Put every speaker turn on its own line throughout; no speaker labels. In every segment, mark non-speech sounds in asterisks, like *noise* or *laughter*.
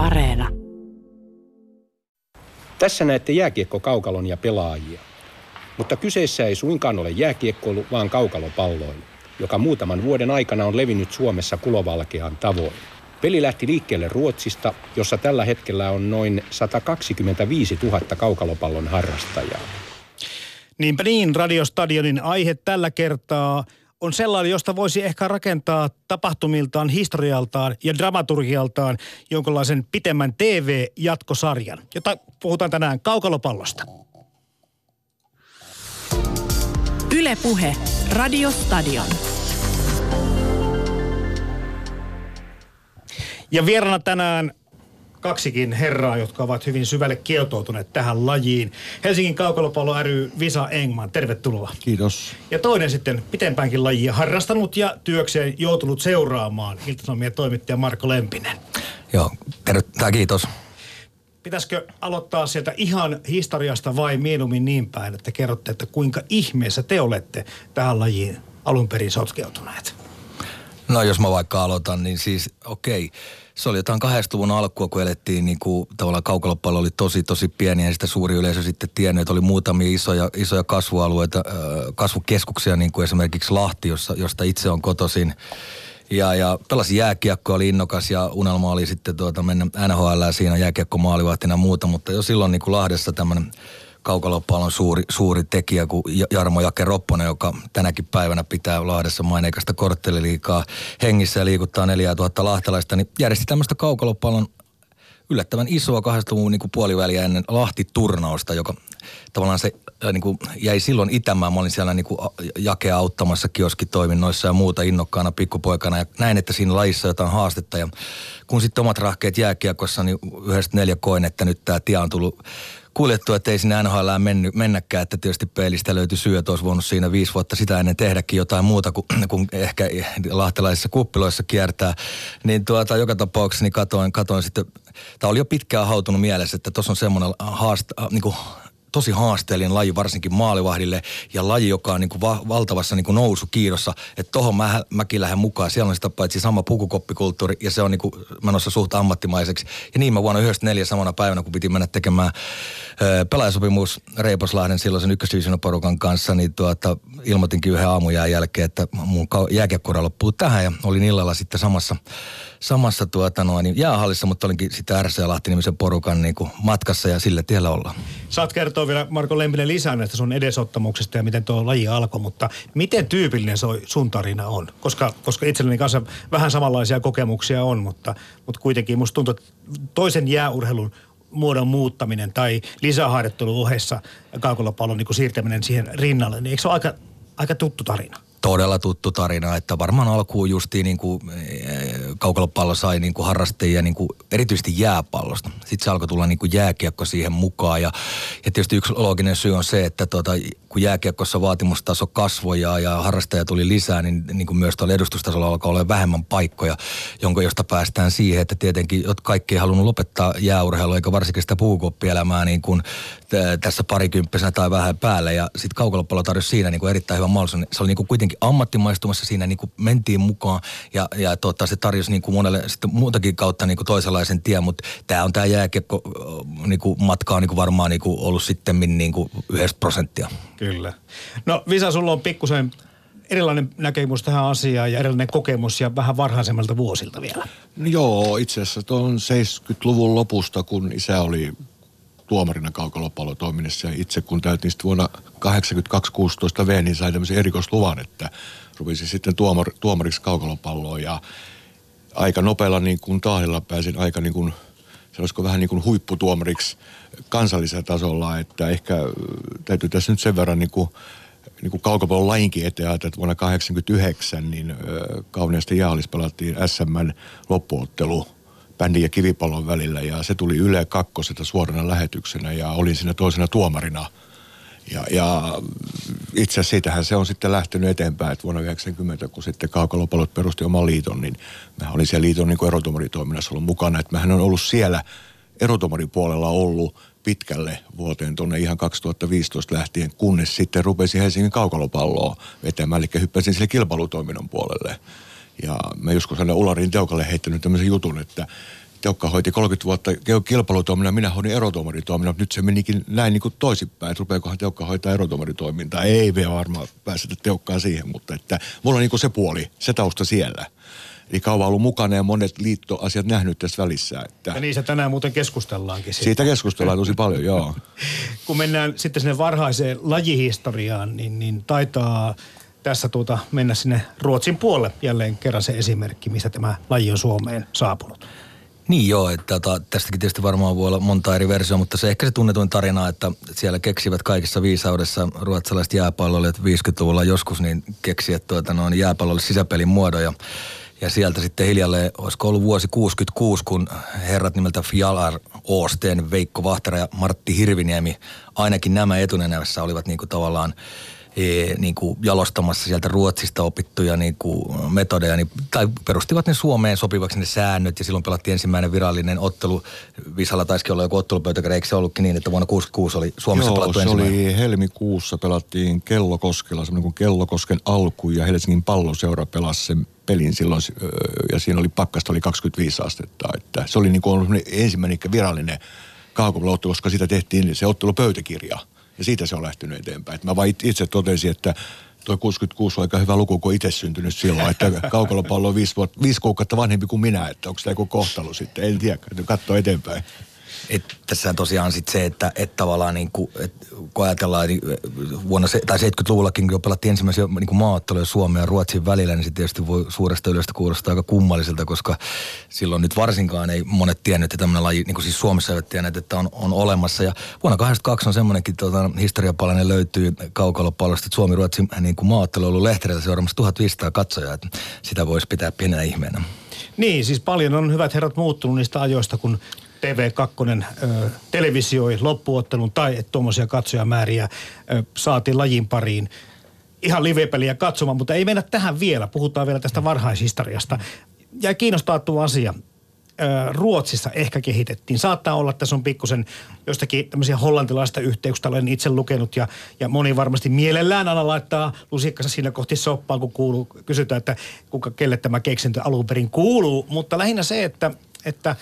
Areena.
Tässä näette jääkiekko-kaukalon ja pelaajia. Mutta kyseessä ei suinkaan ole jääkiekkoilu, vaan kaukalopalloilu, joka muutaman vuoden aikana on levinnyt Suomessa kulovalkean tavoin. Peli lähti liikkeelle Ruotsista, jossa tällä hetkellä on noin 125 000 kaukalopallon harrastajaa.
Niinpä niin, Radiostadionin aihe tällä kertaa on sellainen, josta voisi ehkä rakentaa tapahtumiltaan, historialtaan ja dramaturgialtaan jonkinlaisen pitemmän TV-jatkosarjan, jota puhutaan tänään kaukalopallosta.
Ylepuhe Radiostadion.
Ja vieraana tänään kaksikin herraa, jotka ovat hyvin syvälle kietoutuneet tähän lajiin. Helsingin kaukalopallo ry Visa Engman, tervetuloa.
Kiitos.
Ja toinen sitten pitempäänkin lajia harrastanut ja työkseen joutunut seuraamaan, Ilta-Sanomien toimittaja Marko Lempinen.
Joo, tervetuloa, kiitos.
Pitäisikö aloittaa sieltä ihan historiasta vai mieluummin niin päin, että kerrotte, että kuinka ihmeessä te olette tähän lajiin alun perin sotkeutuneet?
No jos mä vaikka aloitan, niin siis okei. Okay se oli jotain 80-luvun alkua, kun elettiin niin kuin, tavallaan kaukalopallo oli tosi, tosi pieni ja sitä suuri yleisö sitten tiennyt, että oli muutamia isoja, isoja kasvualueita, kasvukeskuksia, niin kuin esimerkiksi Lahti, jossa, josta itse on kotoisin. Ja, ja pelasin jääkiekkoa, oli innokas ja unelma oli sitten tuota, mennä NHL siinä jääkiekko maalivahtina ja muuta, mutta jo silloin niin kuin Lahdessa tämmöinen kaukalopallon suuri, suuri tekijä kuin Jarmo Jake Ropponen, joka tänäkin päivänä pitää Lahdessa maineikasta kortteliliikaa hengissä ja liikuttaa 4000 lahtelaista, niin järjesti tämmöistä kaukalopallon yllättävän isoa 80-luvun niin puoliväliä ennen Lahti-turnausta, joka tavallaan se äh, niin kuin jäi silloin itämään. Mä olin siellä niin kuin jakea auttamassa kioskitoiminnoissa ja muuta innokkaana pikkupoikana ja näin, että siinä lajissa jotain haastetta. Ja kun sitten omat rahkeet jääkiekossa, niin yhdestä neljä koin, että nyt tämä tie on tullut kuljettu, että ei sinne NHL menny, mennäkään, että tietysti peilistä löytyi syy, että olisi voinut siinä viisi vuotta sitä ennen tehdäkin jotain muuta kuin, *clears throat* kuin ehkä lahtelaisissa kuppiloissa kiertää. Niin tuota, joka tapauksessa niin katoin, katoin sitten, tämä oli jo pitkään hautunut mielessä, että tuossa on semmoinen haast, niin kuin tosi haasteellinen laji varsinkin maalivahdille ja laji, joka on niin kuin va- valtavassa niin kuin nousukiidossa. Että tohon mä, mäkin lähden mukaan. Siellä on sitä paitsi sama pukukoppikulttuuri ja se on niin kuin menossa suht ammattimaiseksi. Ja niin mä vuonna 94 samana päivänä, kun piti mennä tekemään ö, pelaajasopimus Reiposlahden silloisen ykkösdivisionoporukan kanssa, niin tuota, ilmoitinkin yhden aamujään jälkeen, että mun jääkiekkoura loppuu tähän ja olin illalla sitten samassa samassa tuota noin, niin jäähallissa, mutta olinkin sitten RC Lahti-nimisen porukan niin kuin matkassa ja sillä tiellä ollaan.
Saat kertoa vielä Marko Lempinen lisää näistä sun edesottamuksesta ja miten tuo laji alkoi, mutta miten tyypillinen se sun tarina on? Koska, koska itselleni kanssa vähän samanlaisia kokemuksia on, mutta, mutta kuitenkin musta tuntuu, että toisen jääurheilun muodon muuttaminen tai lisäharjoittelun ohessa kaukolopallon niin siirtäminen siihen rinnalle, niin eikö se ole aika, aika tuttu tarina?
Todella tuttu tarina, että varmaan alkuun justiin niin kuin, eh, kaukalopallo sai niin kuin harrastajia niin kuin, erityisesti jääpallosta. Sitten se alkoi tulla niin kuin jääkiekko siihen mukaan ja, ja tietysti yksi looginen syy on se, että tota, kun jääkiekossa vaatimustaso kasvoi ja, ja harrastajia tuli lisää, niin, niin kuin myös tuolla edustustasolla alkoi olla vähemmän paikkoja, jonka josta päästään siihen, että tietenkin kaikki ei halunnut lopettaa jääurheilua eikä varsinkin sitä puukoppielämää niin kuin tässä parikymppisenä tai vähän päälle ja sitten kaukalopallo tarjosi siinä niin kuin erittäin hyvän mahdollisuuden. Se oli niin kuin kuitenkin ammattimaistumassa siinä niin kuin mentiin mukaan ja, ja tota, se tarjosi niin kuin monelle sitten muutakin kautta niin kuin toisenlaisen tien, mutta tämä on tämä jääkiekko niin kuin matka on niin kuin varmaan niin kuin ollut sitten niin kuin yhdestä prosenttia.
Kyllä. No Visa, sulla on pikkusen erilainen näkemys tähän asiaan ja erilainen kokemus ja vähän varhaisemmalta vuosilta vielä.
No joo, itse asiassa tuon 70-luvun lopusta, kun isä oli tuomarina kaukalopallotoiminnassa ja itse kun täytin sitten vuonna 82-16 V, niin sai tämmöisen erikoisluvan, että rupesin sitten tuomar, tuomariksi kaukalopalloon ja aika nopealla niin kuin tahdilla pääsin aika niin kuin, sanoisiko vähän niin kuin huipputuomariksi kansallisella tasolla, että ehkä täytyy tässä nyt sen verran niin kuin, niin kuin kaukopallon eteen että vuonna 1989 niin kauneasti jäähallis pelattiin SM loppuottelu bändin ja kivipallon välillä ja se tuli Yle kakkoselta suorana lähetyksenä ja olin siinä toisena tuomarina. Ja, ja itse asiassa siitähän se on sitten lähtenyt eteenpäin, että vuonna 1990, kun sitten kaukalopallot perusti oman liiton, niin mä olin siellä liiton niin erotumaritoiminnassa ollut mukana. Että mähän on ollut siellä erotumaripuolella ollut pitkälle vuoteen tuonne ihan 2015 lähtien, kunnes sitten rupesin Helsingin kaukalopalloa vetämään, eli hyppäsin sille kilpailutoiminnan puolelle. Ja mä joskus aina Ularin Teukalle heittänyt tämmöisen jutun, että Teukka hoiti 30 vuotta kilpailutoiminnan, minä hoidin erotuomaritoiminnan, nyt se menikin näin niin kuin toisinpäin. Rupeakohan Teukka hoitaa erotuomaritoimintaa? Ei me varmaan pääsetä Teukkaa siihen, mutta että mulla on niin kuin se puoli, se tausta siellä. Eli kauan ollut mukana ja monet liittoasiat nähnyt tässä välissä. Että
Ja niissä tänään muuten keskustellaankin. siitä.
siitä keskustellaan tosi paljon, joo. *laughs*
Kun mennään sitten sinne varhaiseen lajihistoriaan, niin, niin taitaa tässä tuota mennä sinne Ruotsin puolelle jälleen kerran se esimerkki, missä tämä laji on Suomeen saapunut.
Niin joo, että tota, tästäkin tietysti varmaan voi olla monta eri versiota, mutta se ehkä se tunnetuin tarina, että siellä keksivät kaikissa viisaudessa ruotsalaiset jääpalloilijat 50-luvulla joskus, niin keksivät tuota, noin jääpallolle sisäpelin muodon ja sieltä sitten hiljalleen, olisiko ollut vuosi 66, kun herrat nimeltä Fjalar Oosten, Veikko Vahtera ja Martti Hirviniemi, ainakin nämä etunenässä olivat niin kuin tavallaan niin kuin jalostamassa sieltä Ruotsista opittuja niin kuin metodeja, niin, tai perustivat ne Suomeen sopivaksi ne säännöt, ja silloin pelattiin ensimmäinen virallinen ottelu. Visalla taisikin olla joku ottelupöytäkirja, eikö se ollutkin niin, että vuonna 66 oli Suomessa
Joo,
pelattu
se
ensimmäinen?
oli helmikuussa pelattiin Kellokoskella, semmoinen kuin Kellokosken alku ja Helsingin palloseura pelasi sen pelin silloin ja siinä oli pakkasta oli 25 astetta. Että se oli niin kuin ensimmäinen virallinen kaukopallo-ottelu, koska sitä tehtiin se ottelupöytäkirja ja siitä se on lähtenyt eteenpäin. Et mä vaan it- itse totesin, että tuo 66 on aika hyvä luku, kun itse syntynyt silloin, että kaukolopallo on viisi, vuotta, viisi kuukautta vanhempi kuin minä, että onko tämä joku kohtalo sitten, en tiedä, katsoa eteenpäin.
Et tässä tosiaan sit se, että et tavallaan niin kuin, et kun ajatellaan niin vuonna se, tai 70-luvullakin, kun jo pelattiin ensimmäisiä niin maaotteluja Suomen ja Ruotsin välillä, niin se tietysti voi suuresta yleistä kuulostaa aika kummalliselta, koska silloin nyt varsinkaan ei monet tiennyt, että tämmöinen laji, niin kuin siis Suomessa eivät tienneet, että on, on olemassa. Ja vuonna 82 on semmoinenkin tota, historiapalainen löytyy kaukalopallosta, että Suomi-Ruotsin niin kuin maaottelu on ollut lehtereillä seuraamassa 1500 katsojaa, että sitä voisi pitää pienenä ihmeenä.
Niin, siis paljon on hyvät herrat muuttunut niistä ajoista, kun TV2 ö, televisioi loppuottelun tai että tuommoisia katsojamääriä ö, saatiin lajin pariin ihan livepeliä katsomaan, mutta ei mennä tähän vielä. Puhutaan vielä tästä varhaishistoriasta. Ja kiinnostaa tuo asia. Ruotsissa ehkä kehitettiin. Saattaa olla, että se on pikkusen jostakin tämmöisiä hollantilaista yhteyksistä olen itse lukenut ja, ja moni varmasti mielellään aina laittaa lusikkansa siinä kohti soppaa, kun kuuluu, kysytään, että kuka, kelle tämä keksintö alun perin kuuluu. Mutta lähinnä se, että, että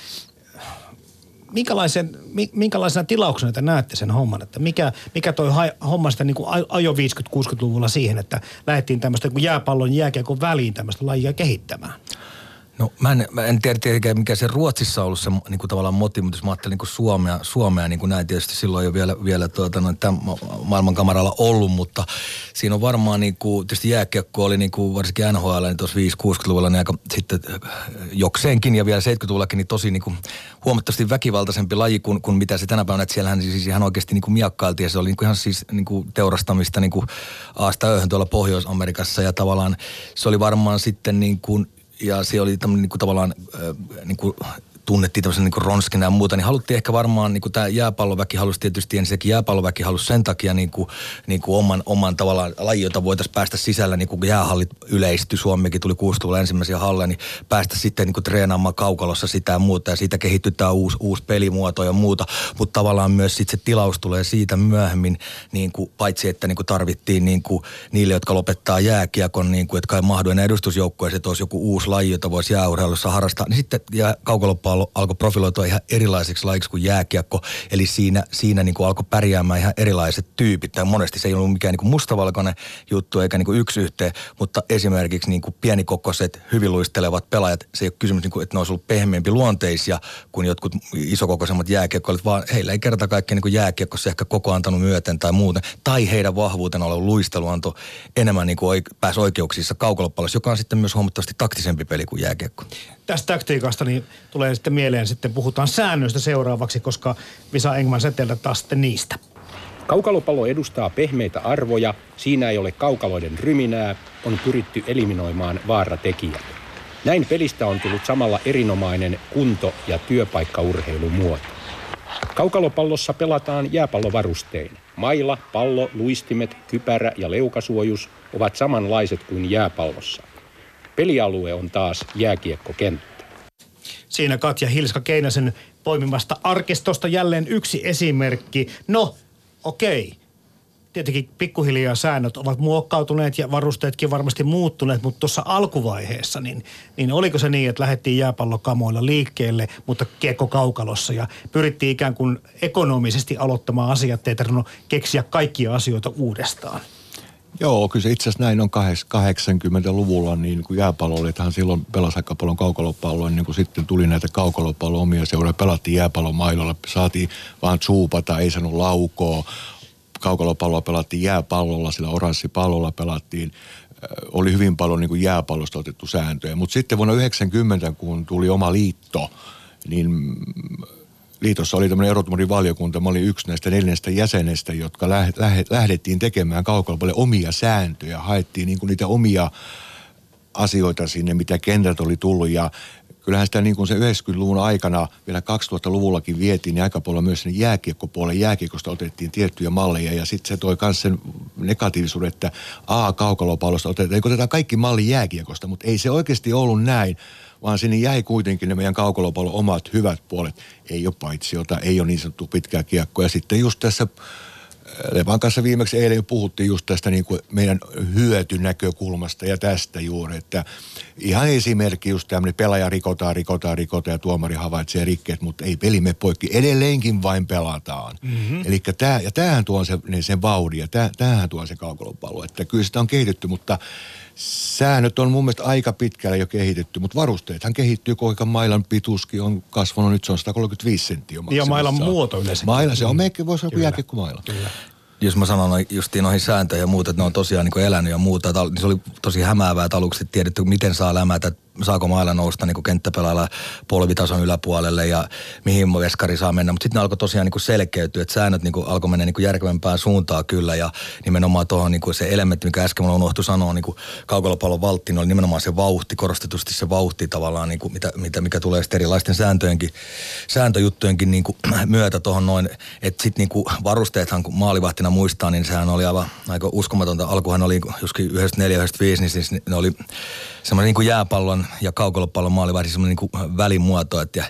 minkälaisen, mi- minkälaisena tilauksena te näette sen homman? Että mikä, mikä toi ha- homma sitä niin ajo 50-60-luvulla siihen, että lähdettiin tämmöistä kuin jääpallon jääkiekon väliin tämmöistä lajia kehittämään?
No mä en, mä en tiedä tietenkään, mikä se Ruotsissa on ollut se niin kuin tavallaan motiivi, mutta jos mä ajattelin niin kuin Suomea, Suomea niin kuin näin tietysti silloin jo vielä, vielä tuota, no, tämän ma- maailmankamaralla ollut, mutta siinä on varmaan niin kuin, tietysti jääkiekko oli niin kuin varsinkin NHL, niin tuossa 5-60-luvulla niin aika sitten äh, jokseenkin ja vielä 70-luvullakin niin tosi niin kuin huomattavasti väkivaltaisempi laji kuin, kuin mitä se tänä päivänä, että siellähän siis ihan oikeasti niin kuin miakkailtiin ja se oli niin kuin ihan siis niin kuin teurastamista niin kuin aasta ööhön tuolla Pohjois-Amerikassa ja tavallaan se oli varmaan sitten niin kuin ja se oli tämmöinen niin kuin tavallaan niin kuin tunnettiin tämmöisen niin ronskina ja muuta, niin haluttiin ehkä varmaan, niin kuin tämä jääpalloväki halusi tietysti ensinnäkin jääpalloväki halusi sen takia niin kuin, niin kuin oman, oman tavallaan laji, jota voitaisiin päästä sisällä, niin kuin jäähallit yleistyi, Suomikin tuli 60 ensimmäisiä halleja, niin päästä sitten niin kuin treenaamaan kaukalossa sitä ja muuta. Ja siitä kehittyy tämä uusi, uusi pelimuoto ja muuta, mutta tavallaan myös sitten se tilaus tulee siitä myöhemmin, niin kuin, paitsi että niin kuin tarvittiin niin kuin, niille, jotka lopettaa jääkiekon, niin kuin, jotka ei mahdu enää edustusjoukkueeseen, että olisi joku uusi laji, jota voisi jääurheilussa harrastaa, niin sitten ja kaukalopallo alkoi profiloitua ihan erilaiseksi lajiksi kuin jääkiekko. Eli siinä, siinä niin kuin alkoi pärjäämään ihan erilaiset tyypit. Tai monesti se ei ollut mikään niin kuin mustavalkoinen juttu eikä niin kuin yksi yhteen, mutta esimerkiksi niin kuin pienikokoiset, hyvin luistelevat pelaajat, se ei ole kysymys, niin kuin, että ne olisi ollut pehmeämpi luonteisia kuin jotkut isokokoisemmat jääkiekkoilijat, vaan heillä ei kerta kaikkiaan niin kuin jääkiekkossa ehkä koko antanut myöten tai muuten. Tai heidän vahvuutena ollut luistelu antoi enemmän niin kuin pääsi oikeuksissa kaukolopallossa, joka on sitten myös huomattavasti taktisempi peli kuin jääkiekko.
Tästä taktiikasta niin tulee sitten mieleen, sitten puhutaan säännöistä seuraavaksi, koska Visa Engman seteltä taas sitten niistä.
Kaukalopallo edustaa pehmeitä arvoja, siinä ei ole kaukaloiden ryminää, on pyritty eliminoimaan vaaratekijät. Näin pelistä on tullut samalla erinomainen kunto- ja työpaikkaurheilumuoto. Kaukalopallossa pelataan jääpallovarustein. Maila, pallo, luistimet, kypärä ja leukasuojus ovat samanlaiset kuin jääpallossa. Pelialue on taas jääkiekkokenttä.
Siinä Katja Hilska Keinäsen poimimasta arkistosta jälleen yksi esimerkki. No, okei. tietenkin pikkuhiljaa säännöt ovat muokkautuneet ja varusteetkin varmasti muuttuneet, mutta tuossa alkuvaiheessa, niin, niin oliko se niin, että lähdettiin jääpallokamoilla liikkeelle, mutta kiekko kaukalossa ja pyrittiin ikään kuin ekonomisesti aloittamaan asiat, ei tarvinnut keksiä kaikkia asioita uudestaan?
Joo, kyllä se itse asiassa näin on 80-luvulla, niin kuin jääpallollethan silloin pelasi aika paljon kaukalopalloa, niin kuin sitten tuli näitä kaukalopallo omia seuroja, pelattiin jääpallon mailolla, saatiin vaan suupata, ei saanut laukoa, kaukalopalloa pelattiin jääpallolla, sillä oranssipallolla pelattiin, oli hyvin paljon niin kuin jääpallosta otettu sääntöjä. Mutta sitten vuonna 90, kun tuli oma liitto, niin liitossa oli tämmöinen erotumarin valiokunta. Mä olin yksi näistä neljästä jäsenestä, jotka lähdettiin tekemään kaukalopalle omia sääntöjä. Haettiin niin kuin niitä omia asioita sinne, mitä kentät oli tullut ja kyllähän sitä niin kuin se 90-luvun aikana, vielä 2000-luvullakin vietiin, niin aika paljon myös sen jääkiekkopuolen jääkiekosta otettiin tiettyjä malleja ja sitten se toi myös sen negatiivisuuden, että A, kaukalopallosta otetaan, otetaan kaikki malli jääkiekosta, mutta ei se oikeasti ollut näin vaan sinne jäi kuitenkin ne meidän kaukolopallon omat hyvät puolet. Ei ole jota ei ole niin sanottu pitkää kiekkoa. Ja sitten just tässä äh, Levan kanssa viimeksi eilen jo puhuttiin just tästä niin kuin meidän hyötynäkökulmasta ja tästä juuri, että ihan esimerkki just tämmöinen pelaaja rikotaan, rikotaan, rikotaan ja tuomari havaitsee rikkeet, mutta ei peli me poikki. Edelleenkin vain pelataan. Mm-hmm. Eli tää, ja tämähän tuo sen, niin sen vauhdin ja tää, tämähän tuo se kaukolopallo. Että kyllä sitä on kehitetty, mutta säännöt on mun mielestä aika pitkälle jo kehitetty, mutta varusteethan kehittyy, koika mailan pituuskin on kasvanut, nyt se on 135 senttiä.
Ja mailan muoto yleensä.
Maila, se on meikki, voisi olla jääkiekko maila. Kyllä
jos mä sanon justiin noihin sääntöjä ja muuta, että ne on tosiaan niin elänyt ja muuta, niin se oli tosi hämäävää, että aluksi tiedetty, miten saa lämätä, saako mailla nousta niin kenttäpelailla polvitason yläpuolelle ja mihin veskari saa mennä. Mutta sitten ne alkoi tosiaan niin selkeytyä, että säännöt niin alkoi mennä niin järkevämpään suuntaan kyllä ja nimenomaan tuohon niin se elementti, mikä äsken mulla unohtu sanoa, niin kaukolopallon valtti, oli nimenomaan se vauhti, korostetusti se vauhti tavallaan, niin mitä, mitä, mikä tulee sitten erilaisten sääntöjenkin, sääntöjuttujenkin niin *clears throat* myötä tuohon noin, että sitten niin varusteethan kun maalivahtina muistaa, niin sehän oli aivan aika uskomatonta. Alkuhan oli joskin 94, 95, niin siis ne oli semmoinen niin jääpallon ja kaukolopallon maalivahdin semmoinen niin välimuoto, että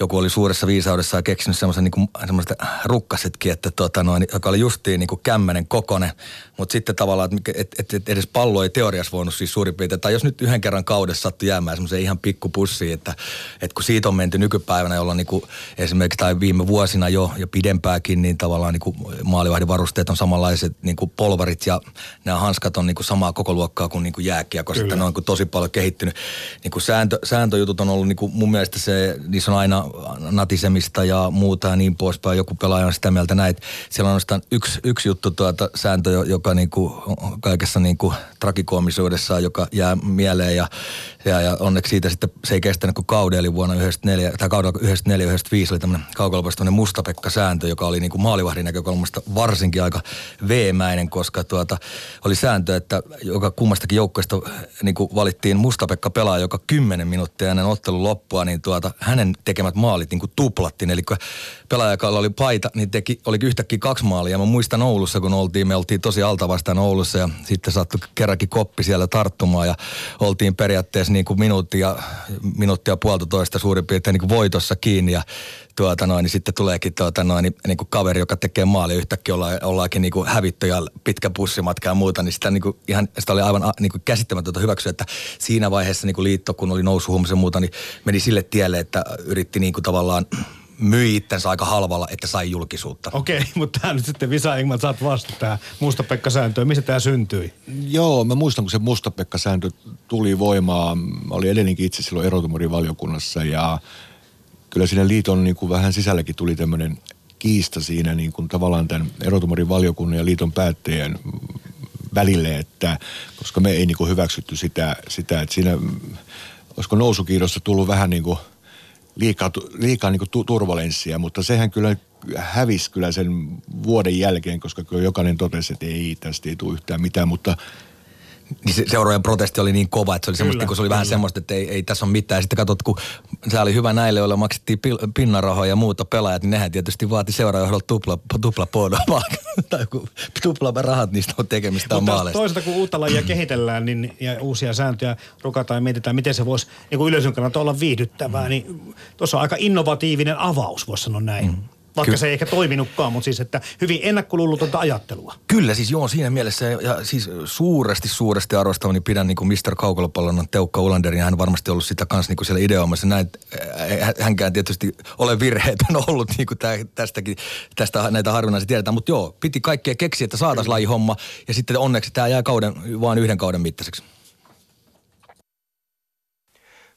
joku oli suuressa viisaudessa ja keksinyt semmoisen niin semmoista rukkasetkin, että tota noin, joka oli justiin niin kuin kämmenen kokone, mutta sitten tavallaan, että et, et, et edes pallo ei teoriassa voinut siis suurin piirtein, tai jos nyt yhden kerran kaudessa sattui jäämään semmoiseen ihan pikkupussiin, että, että kun siitä on menty nykypäivänä, jolla niin kuin esimerkiksi tai viime vuosina jo ja pidempääkin, niin tavallaan niin kuin maalivahdin varusteet on samanlaiset niin kuin polvarit ja nämä hanskat on niin kuin samaa koko luokkaa kuin, niin kuin jääkiekko, että ne on niin tosi paljon kehittynyt. Niin kuin sääntö, sääntöjutut on ollut niin kuin mun mielestä se, niissä on aina natisemista ja muuta ja niin poispäin. Joku pelaaja on sitä mieltä näin, siellä on yksi, yksi juttu tuota sääntö, joka niin kuin, kaikessa niin kuin trakikoomisuudessaan, joka jää mieleen ja, ja, ja, onneksi siitä sitten se ei kestänyt kuin kauden, eli vuonna 94, tai kaudella 94-95 oli tämmöinen kaukalopasta mustapekka-sääntö, joka oli niin kuin maalivahdin näkökulmasta varsinkin aika veemäinen, koska tuota, oli sääntö, että joka kummastakin joukkoista niin kuin valittiin mustapekka pelaaja, joka 10 minuuttia ennen ottelun loppua, niin tuota, hänen tekemät maalit niin kuin tuplattiin. Eli pelaaja, joka oli paita, niin teki, oli yhtäkkiä kaksi maalia. Mä muistan Oulussa, kun oltiin, me oltiin tosi alta vastaan Oulussa ja sitten sattui kerrankin koppi siellä tarttumaan ja oltiin periaatteessa niin kuin minuuttia, minuuttia puolitoista suurin piirtein niin kuin voitossa kiinni ja tuota noin, niin sitten tuleekin tuota noin, niin, niin kuin kaveri, joka tekee maali yhtäkkiä olla, ollaankin niin kuin hävitty ja pitkä bussimatka ja muuta, niin sitä, niin kuin, ihan, sitä oli aivan niin kuin käsittämätöntä hyväksyä, että siinä vaiheessa niin kuin liitto, kun oli nousu ja muuta, niin meni sille tielle, että yritti niin kuin tavallaan myi itsensä aika halvalla, että sai julkisuutta.
Okei, *laughs* okay, mutta tämä nyt sitten Visa Engman, saat vasta tämä Musta-Pekka-sääntö. Missä tämä syntyi?
Joo, mä muistan, kun se Musta-Pekka-sääntö tuli voimaan. Mä olin edelleenkin itse silloin erotumorin valiokunnassa ja kyllä siinä liiton niin kuin vähän sisälläkin tuli tämmöinen kiista siinä niin kuin tavallaan tämän erotumorin valiokunnan ja liiton päättäjien välille, että koska me ei niin kuin hyväksytty sitä, sitä, että siinä olisiko nousukiidossa tullut vähän niin kuin – liikaa, liikaa niin turvalenssia, mutta sehän kyllä hävisi kyllä sen vuoden jälkeen, koska kyllä jokainen totesi, että ei, tästä ei tule yhtään mitään, mutta
niin se seurojen protesti oli niin kova, että se oli, semmoista, kun se oli kyllä. vähän semmoista, että ei, ei tässä ole mitään. Sitten katsot, kun se oli hyvä näille, joille maksettiin pinnarahoja ja muuta pelaajat, niin nehän tietysti vaati seuraajohdolta tupla, tupla *laughs* tai tupla rahat niistä on tekemistä on maaleista.
Toisaalta kun uutta lajia kehitellään niin, ja uusia sääntöjä rukataan ja mietitään, miten se voisi niin kuin yleisön kannalta olla viihdyttävää, mm. niin tuossa on aika innovatiivinen avaus, voisi sanoa näin. Mm Vaikka Ky- se ei ehkä toiminutkaan, mutta siis että hyvin ennakkoluulotonta ajattelua.
Kyllä, siis joo, siinä mielessä ja, siis suuresti, suuresti arvostavani pidän niin kuin Mr. Kaukolopallon Teukka Ulanderin. Hän varmasti ollut sitä kanssa niin kuin siellä ideoimassa. Näin, hänkään tietysti ole virheitä ollut niin kuin tästäkin, tästä näitä harvinaisia tiedetään. Mutta joo, piti kaikkea keksiä, että saataisiin laji homma. Ja sitten onneksi tämä jää kauden, vain yhden kauden mittaiseksi.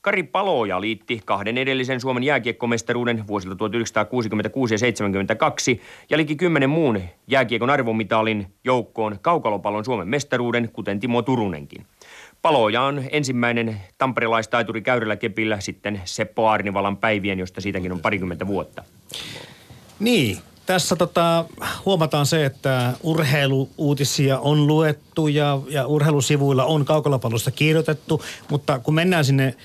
Kari Paloja liitti kahden edellisen Suomen jääkiekkomestaruuden vuosilta 1966 ja 72 ja liki kymmenen muun jääkiekon arvomitalin joukkoon kaukalopallon Suomen mestaruuden, kuten Timo Turunenkin. Paloja on ensimmäinen tamperelaistaituri käyrällä kepillä sitten Seppo Arnivalan päivien, josta siitäkin on parikymmentä vuotta.
Niin, tässä tota, huomataan se, että urheiluuutisia on luettu ja, ja urheilusivuilla on kaukolapallosta kirjoitettu, mutta kun mennään sinne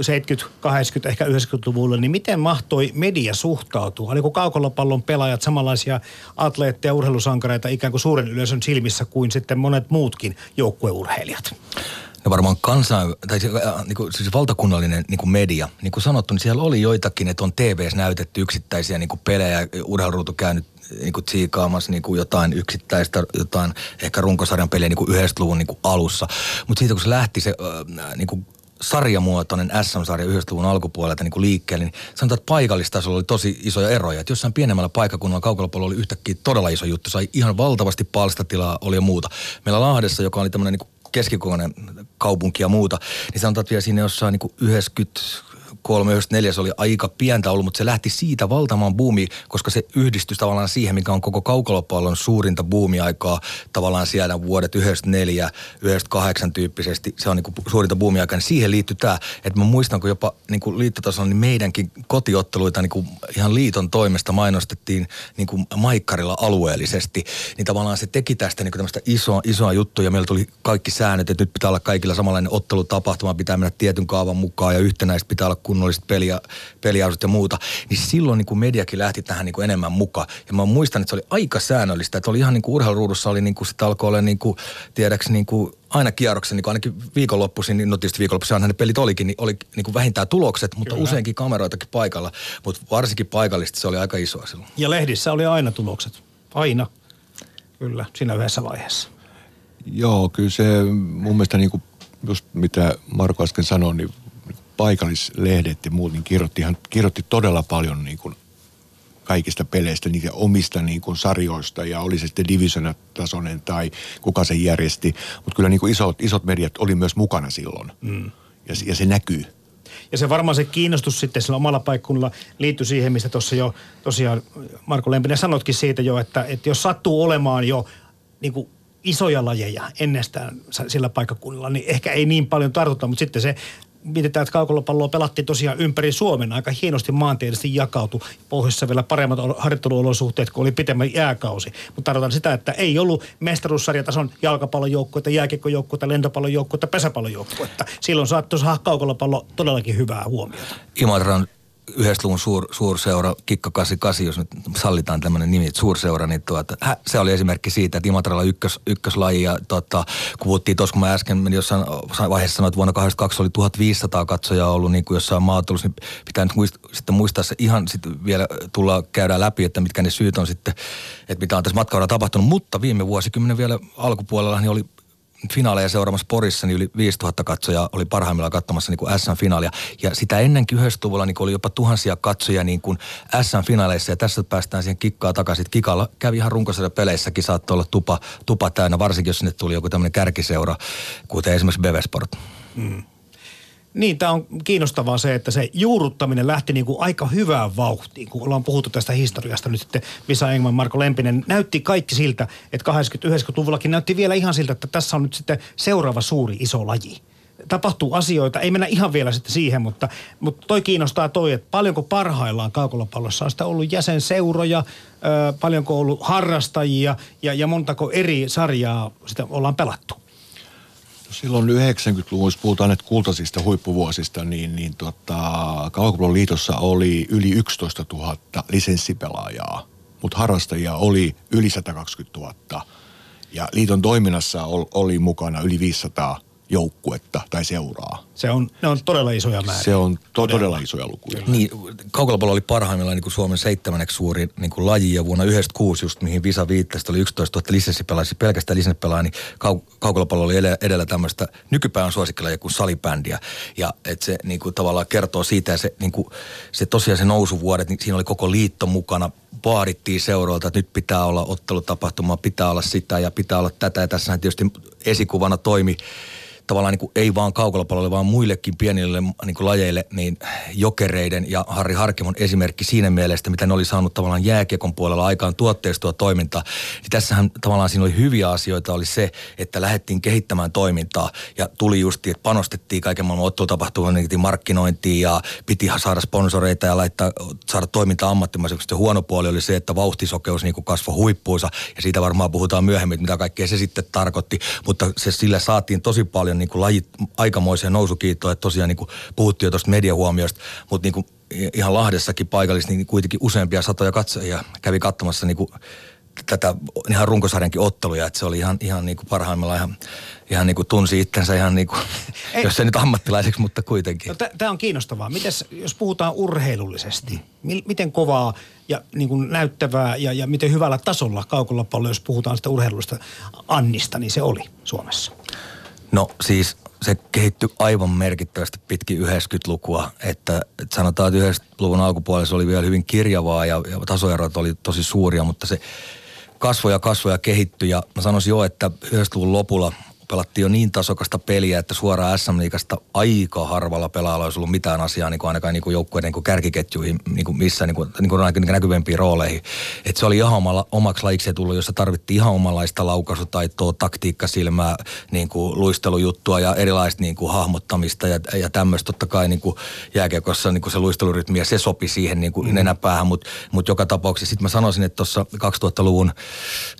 70, 80, ehkä 90-luvulle, niin miten mahtoi media suhtautua? Oliko kaukolopallon pelaajat samanlaisia atleetteja, urheilusankareita ikään kuin suuren yleisön silmissä kuin sitten monet muutkin joukkueurheilijat?
No varmaan kansan, tai äh, niin kuin, siis valtakunnallinen niin kuin media, niin kuin sanottu, niin siellä oli joitakin, että on TVS näytetty yksittäisiä niin kuin pelejä, urheiluruutu käynyt niin kuin tsiikaamassa niin kuin jotain yksittäistä, jotain ehkä runkosarjan pelejä niin kuin 90-luvun niin kuin alussa. Mutta siitä kun se lähti se äh, niin kuin sarjamuotoinen SM-sarja 90-luvun alkupuolelta niin kuin liikkeelle, niin sanotaan, että paikallistasolla oli tosi isoja eroja. Että jossain pienemmällä paikkakunnalla kaukolapallo oli yhtäkkiä todella iso juttu. Sai ihan valtavasti palstatilaa, oli ja muuta. Meillä Lahdessa, joka oli tämmöinen niin keskikokoinen kaupunki ja muuta, niin sanotaan, että vielä siinä jossain niin 90 93 se oli aika pientä ollut, mutta se lähti siitä valtamaan buumi, koska se yhdistyi tavallaan siihen, mikä on koko kaukalopallon suurinta buumiaikaa tavallaan siellä vuodet 94, 98 tyyppisesti. Se on niin kuin suurinta buumiaikaa, niin siihen liittyy tämä, että mä muistan, kun jopa niin kuin liittotasolla, niin meidänkin kotiotteluita niin kuin ihan liiton toimesta mainostettiin niin kuin maikkarilla alueellisesti, niin tavallaan se teki tästä niin tämmöistä isoa, isoa juttua ja meillä tuli kaikki säännöt, että nyt pitää olla kaikilla samanlainen ottelutapahtuma, pitää mennä tietyn kaavan mukaan ja yhtenäistä pitää olla kunnolliset pelia, peliausut ja muuta, niin silloin niin kuin mediakin lähti tähän niin kuin enemmän mukaan. Ja mä muistan, että se oli aika säännöllistä, että oli ihan niin kuin urheiluruudussa oli niin kuin, sitä alkoi olla niin kuin, tiedäks niin kuin aina kierroksen, niin kuin ainakin viikonloppuisin, niin no tietysti viikonloppuisin ne pelit olikin, niin oli niin kuin vähintään tulokset, mutta Kyllä. useinkin kameroitakin paikalla. Mutta varsinkin paikallisesti se oli aika isoa silloin.
Ja lehdissä oli aina tulokset. Aina. Kyllä, siinä yhdessä vaiheessa.
Joo, kyllä se mun mielestä niin kuin just mitä Marko äsken sanoi, niin paikallislehdet ja muut, niin kirjoitti, ihan, kirjoitti todella paljon niin kuin kaikista peleistä, niitä omista niin kuin sarjoista ja oli se sitten divisionatasoinen tai kuka se järjesti. Mutta kyllä niin kuin isot, isot mediat oli myös mukana silloin mm. ja, ja se näkyy.
Ja se varmaan se kiinnostus sitten sillä omalla paikkunnalla liittyy siihen, mistä tuossa jo tosiaan Marko Lempinen sanotkin siitä jo, että, että jos sattuu olemaan jo niin kuin isoja lajeja ennestään sillä paikkakunnalla, niin ehkä ei niin paljon tartuta, mutta sitten se mietitään, että kaukolopalloa pelattiin tosiaan ympäri Suomen aika hienosti maantieteellisesti jakautu. Pohjoisessa vielä paremmat harjoitteluolosuhteet, kun oli pitemmän jääkausi. Mutta tarkoitan sitä, että ei ollut mestaruussarjatason jalkapallojoukkuetta, jääkiekkojoukkuetta, lentopallojoukkuetta, pesäpallojoukkuetta. Silloin saattoi saada kaukolopallo todellakin hyvää huomiota.
Imatran 90-luvun suur, suurseura, Kikka 88, jos nyt sallitaan tämmöinen nimi, suurseura, niin tuota, hä, se oli esimerkki siitä, että Imatralla ykkös, ykköslaji ja tota, kun puhuttiin tuossa, kun mä äsken jossain vaiheessa sanoin, että vuonna 82 oli 1500 katsojaa ollut niin kuin jossain maatulossa, niin pitää nyt muist, sitten muistaa se ihan sitten vielä tulla käydä läpi, että mitkä ne syyt on sitten, että mitä on tässä matkaudella tapahtunut, mutta viime vuosikymmenen vielä alkupuolella niin oli finaaleja seuraamassa Porissa, niin yli 5000 katsojaa oli parhaimmillaan katsomassa niin kuin SM-finaalia. Ja sitä ennenkin 90-luvulla niin oli jopa tuhansia katsojia niin kuin SM-finaaleissa. Ja tässä päästään siihen kikkaa takaisin. Kikalla kävi ihan runkosarja peleissäkin, saattoi olla tupa, tupa täynnä, varsinkin jos sinne tuli joku tämmöinen kärkiseura, kuten esimerkiksi Bevesport. Mm.
Niin, tämä on kiinnostavaa se, että se juurruttaminen lähti niin kuin aika hyvään vauhtiin, kun ollaan puhuttu tästä historiasta nyt sitten Visa Engman, Marko Lempinen. Näytti kaikki siltä, että 80-90-luvullakin näytti vielä ihan siltä, että tässä on nyt sitten seuraava suuri iso laji tapahtuu asioita, ei mennä ihan vielä sitten siihen, mutta, mutta toi kiinnostaa toi, että paljonko parhaillaan kaukolopallossa on sitä ollut jäsenseuroja, paljonko ollut harrastajia ja, ja montako eri sarjaa sitä ollaan pelattu?
Silloin 90-luvun, jos puhutaan nyt kultaisista huippuvuosista, niin, niin tota, Kaukoplon liitossa oli yli 11 000 lisenssipelaajaa, mutta harrastajia oli yli 120 000. Ja liiton toiminnassa oli mukana yli 500 joukkuetta tai seuraa.
Se on, ne on todella isoja määriä.
Se on to- todella isoja lukuja.
Niin, kaukolopallo oli parhaimmillaan niin kuin Suomen seitsemänneksi suuri niin kuin laji ja vuonna 96 just mihin Visa viittasi, oli 11 000 lisenssipelaajia, pelkästään lisenssipelaajia, niin kau- kaukolopallo oli edellä, edellä tämmöistä nykypäivän suosikkilajia kuin salibändiä. Ja että se niin kuin, tavallaan kertoo siitä ja se, niin kuin, se tosiaan se nousuvuodet, niin siinä oli koko liitto mukana, vaadittiin seuroilta, että nyt pitää olla ottelutapahtuma, pitää olla sitä ja pitää olla tätä. Ja tässähän tietysti esikuvana toimi tavallaan niin kuin ei vaan kaukolopallolle, vaan muillekin pienille niin kuin lajeille, niin jokereiden ja Harri Harkimon esimerkki siinä mielessä, mitä ne oli saanut tavallaan jääkiekon puolella aikaan tuotteistua toimintaa. Niin tässähän tavallaan siinä oli hyviä asioita, oli se, että lähdettiin kehittämään toimintaa ja tuli justi, että panostettiin kaiken maailman ottelutapahtumaan niin markkinointiin ja piti saada sponsoreita ja laittaa, saada toimintaa ammattimaiseksi. Se huono puoli oli se, että vauhtisokeus niin kasvoi huippuunsa ja siitä varmaan puhutaan myöhemmin, mitä kaikkea se sitten tarkoitti, mutta se sillä saatiin tosi paljon niin kuin lajit aikamoiseen nousukiittoon, että tosiaan niin kuin puhuttiin jo tuosta mediahuomiosta, mutta niin kuin ihan Lahdessakin paikallisesti niin kuitenkin useampia satoja katsojia kävi katsomassa niin kuin tätä ihan runkosarjankin otteluja, että se oli ihan, ihan niin kuin parhaimmillaan ihan, ihan niin kuin tunsi itsensä ihan niin kuin, ei. jos se nyt ammattilaiseksi, mutta kuitenkin.
No, Tämä on kiinnostavaa. Mites, jos puhutaan urheilullisesti, mi- miten kovaa ja niin kuin näyttävää ja, ja miten hyvällä tasolla kaukolopallo, jos puhutaan sitä urheilullista Annista, niin se oli Suomessa?
No siis se kehittyi aivan merkittävästi pitkin 90-lukua, että, että sanotaan, että 90-luvun alkupuolella se oli vielä hyvin kirjavaa ja, ja tasoerot oli tosi suuria, mutta se kasvoja kasvoja kehittyi. Ja mä sanoisin jo, että 90-luvun lopulla – pelattiin jo niin tasokasta peliä, että suoraan SM-liigasta aika harvalla pelaajalla olisi ollut mitään asiaa niin kuin ainakaan niin kuin joukkueiden niin kärkiketjuihin niin kuin missään niin kuin, niin kuin niin näkyvempiin rooleihin. Et se oli ihan omalla, omaksi lajiksi tullut, jossa tarvittiin ihan omanlaista laukaisutaitoa, taktiikkasilmää, niin kuin luistelujuttua ja erilaista niin kuin hahmottamista ja, ja tämmöistä. Totta kai niin kuin jääkiekossa niin kuin se luistelurytmi ja se sopi siihen niin kuin mm. nenäpäähän, mutta mut joka tapauksessa sitten mä sanoisin, että tuossa 2000-luvun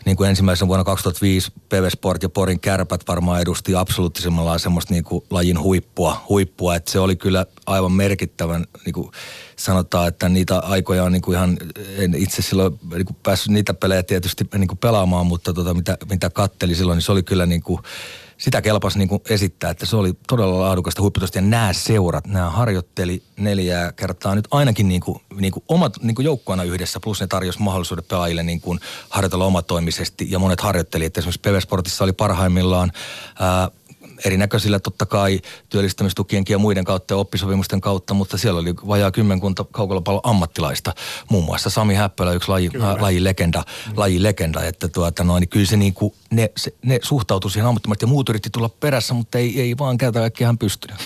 niin kuin ensimmäisen vuonna 2005 PV Sport ja Porin kärpät varmaan edusti absoluuttisimmalla semmoista niin kuin lajin huippua, huippua, että se oli kyllä aivan merkittävän, niin kuin sanotaan, että niitä aikoja on niin kuin ihan, en itse silloin niin kuin päässyt niitä pelejä tietysti niin kuin pelaamaan, mutta tota, mitä, mitä katteli silloin, niin se oli kyllä niin kuin, sitä kelpasi niin kuin esittää, että se oli todella laadukasta huipputusta. Ja nämä seurat, nämä harjoitteli neljää kertaa nyt ainakin niin kuin, niin kuin omat niin kuin joukkueena yhdessä, plus ne tarjosi mahdollisuudet pelaajille niin kuin harjoitella omatoimisesti. Ja monet harjoittelijat, esimerkiksi PV Sportissa oli parhaimmillaan ää, erinäköisillä totta kai työllistämistukienkin ja muiden kautta ja oppisopimusten kautta, mutta siellä oli vajaa kymmenkunta kaukolopallon ammattilaista. Muun muassa Sami Häppölä, yksi laji, laji legenda, mm. laji legenda, että tuota noin, niin kyllä se niin kuin, ne, se, ne suhtautui siihen ammattimaisesti ja muut yritti tulla perässä, mutta ei, ei vaan käytä kaikki ihan pystynyt.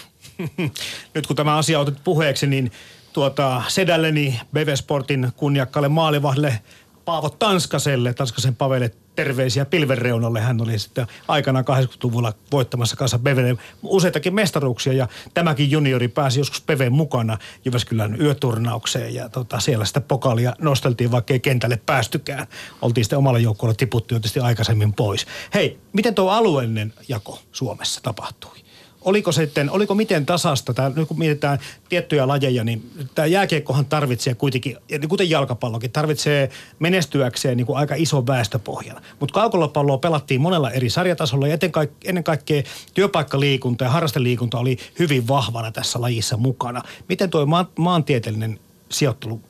*laughs*
Nyt kun tämä asia otettu puheeksi, niin tuota, sedälleni BV Sportin kunniakkaalle maalivahdelle Paavo Tanskaselle, Tanskasen Pavelle terveisiä pilvenreunalle. Hän oli sitten aikana 80-luvulla voittamassa kanssa Bevelle useitakin mestaruuksia ja tämäkin juniori pääsi joskus Peven mukana Jyväskylän yöturnaukseen ja tota, siellä sitä pokalia nosteltiin, vaikka ei kentälle päästykään. Oltiin sitten omalla joukkueella tiputtu jo tietysti aikaisemmin pois. Hei, miten tuo alueellinen jako Suomessa tapahtui? Oliko sitten, oliko miten tasasta, tää, nyt kun mietitään tiettyjä lajeja, niin tämä jääkiekkohan tarvitsee kuitenkin, kuten jalkapallokin, tarvitsee menestyäkseen niin kuin aika iso väestöpohjan. Mutta kaukolopalloa pelattiin monella eri sarjatasolla ja ennen, kaik- ennen kaikkea työpaikkaliikunta ja harrasteliikunta oli hyvin vahvana tässä lajissa mukana. Miten tuo ma- maantieteellinen sijoittelu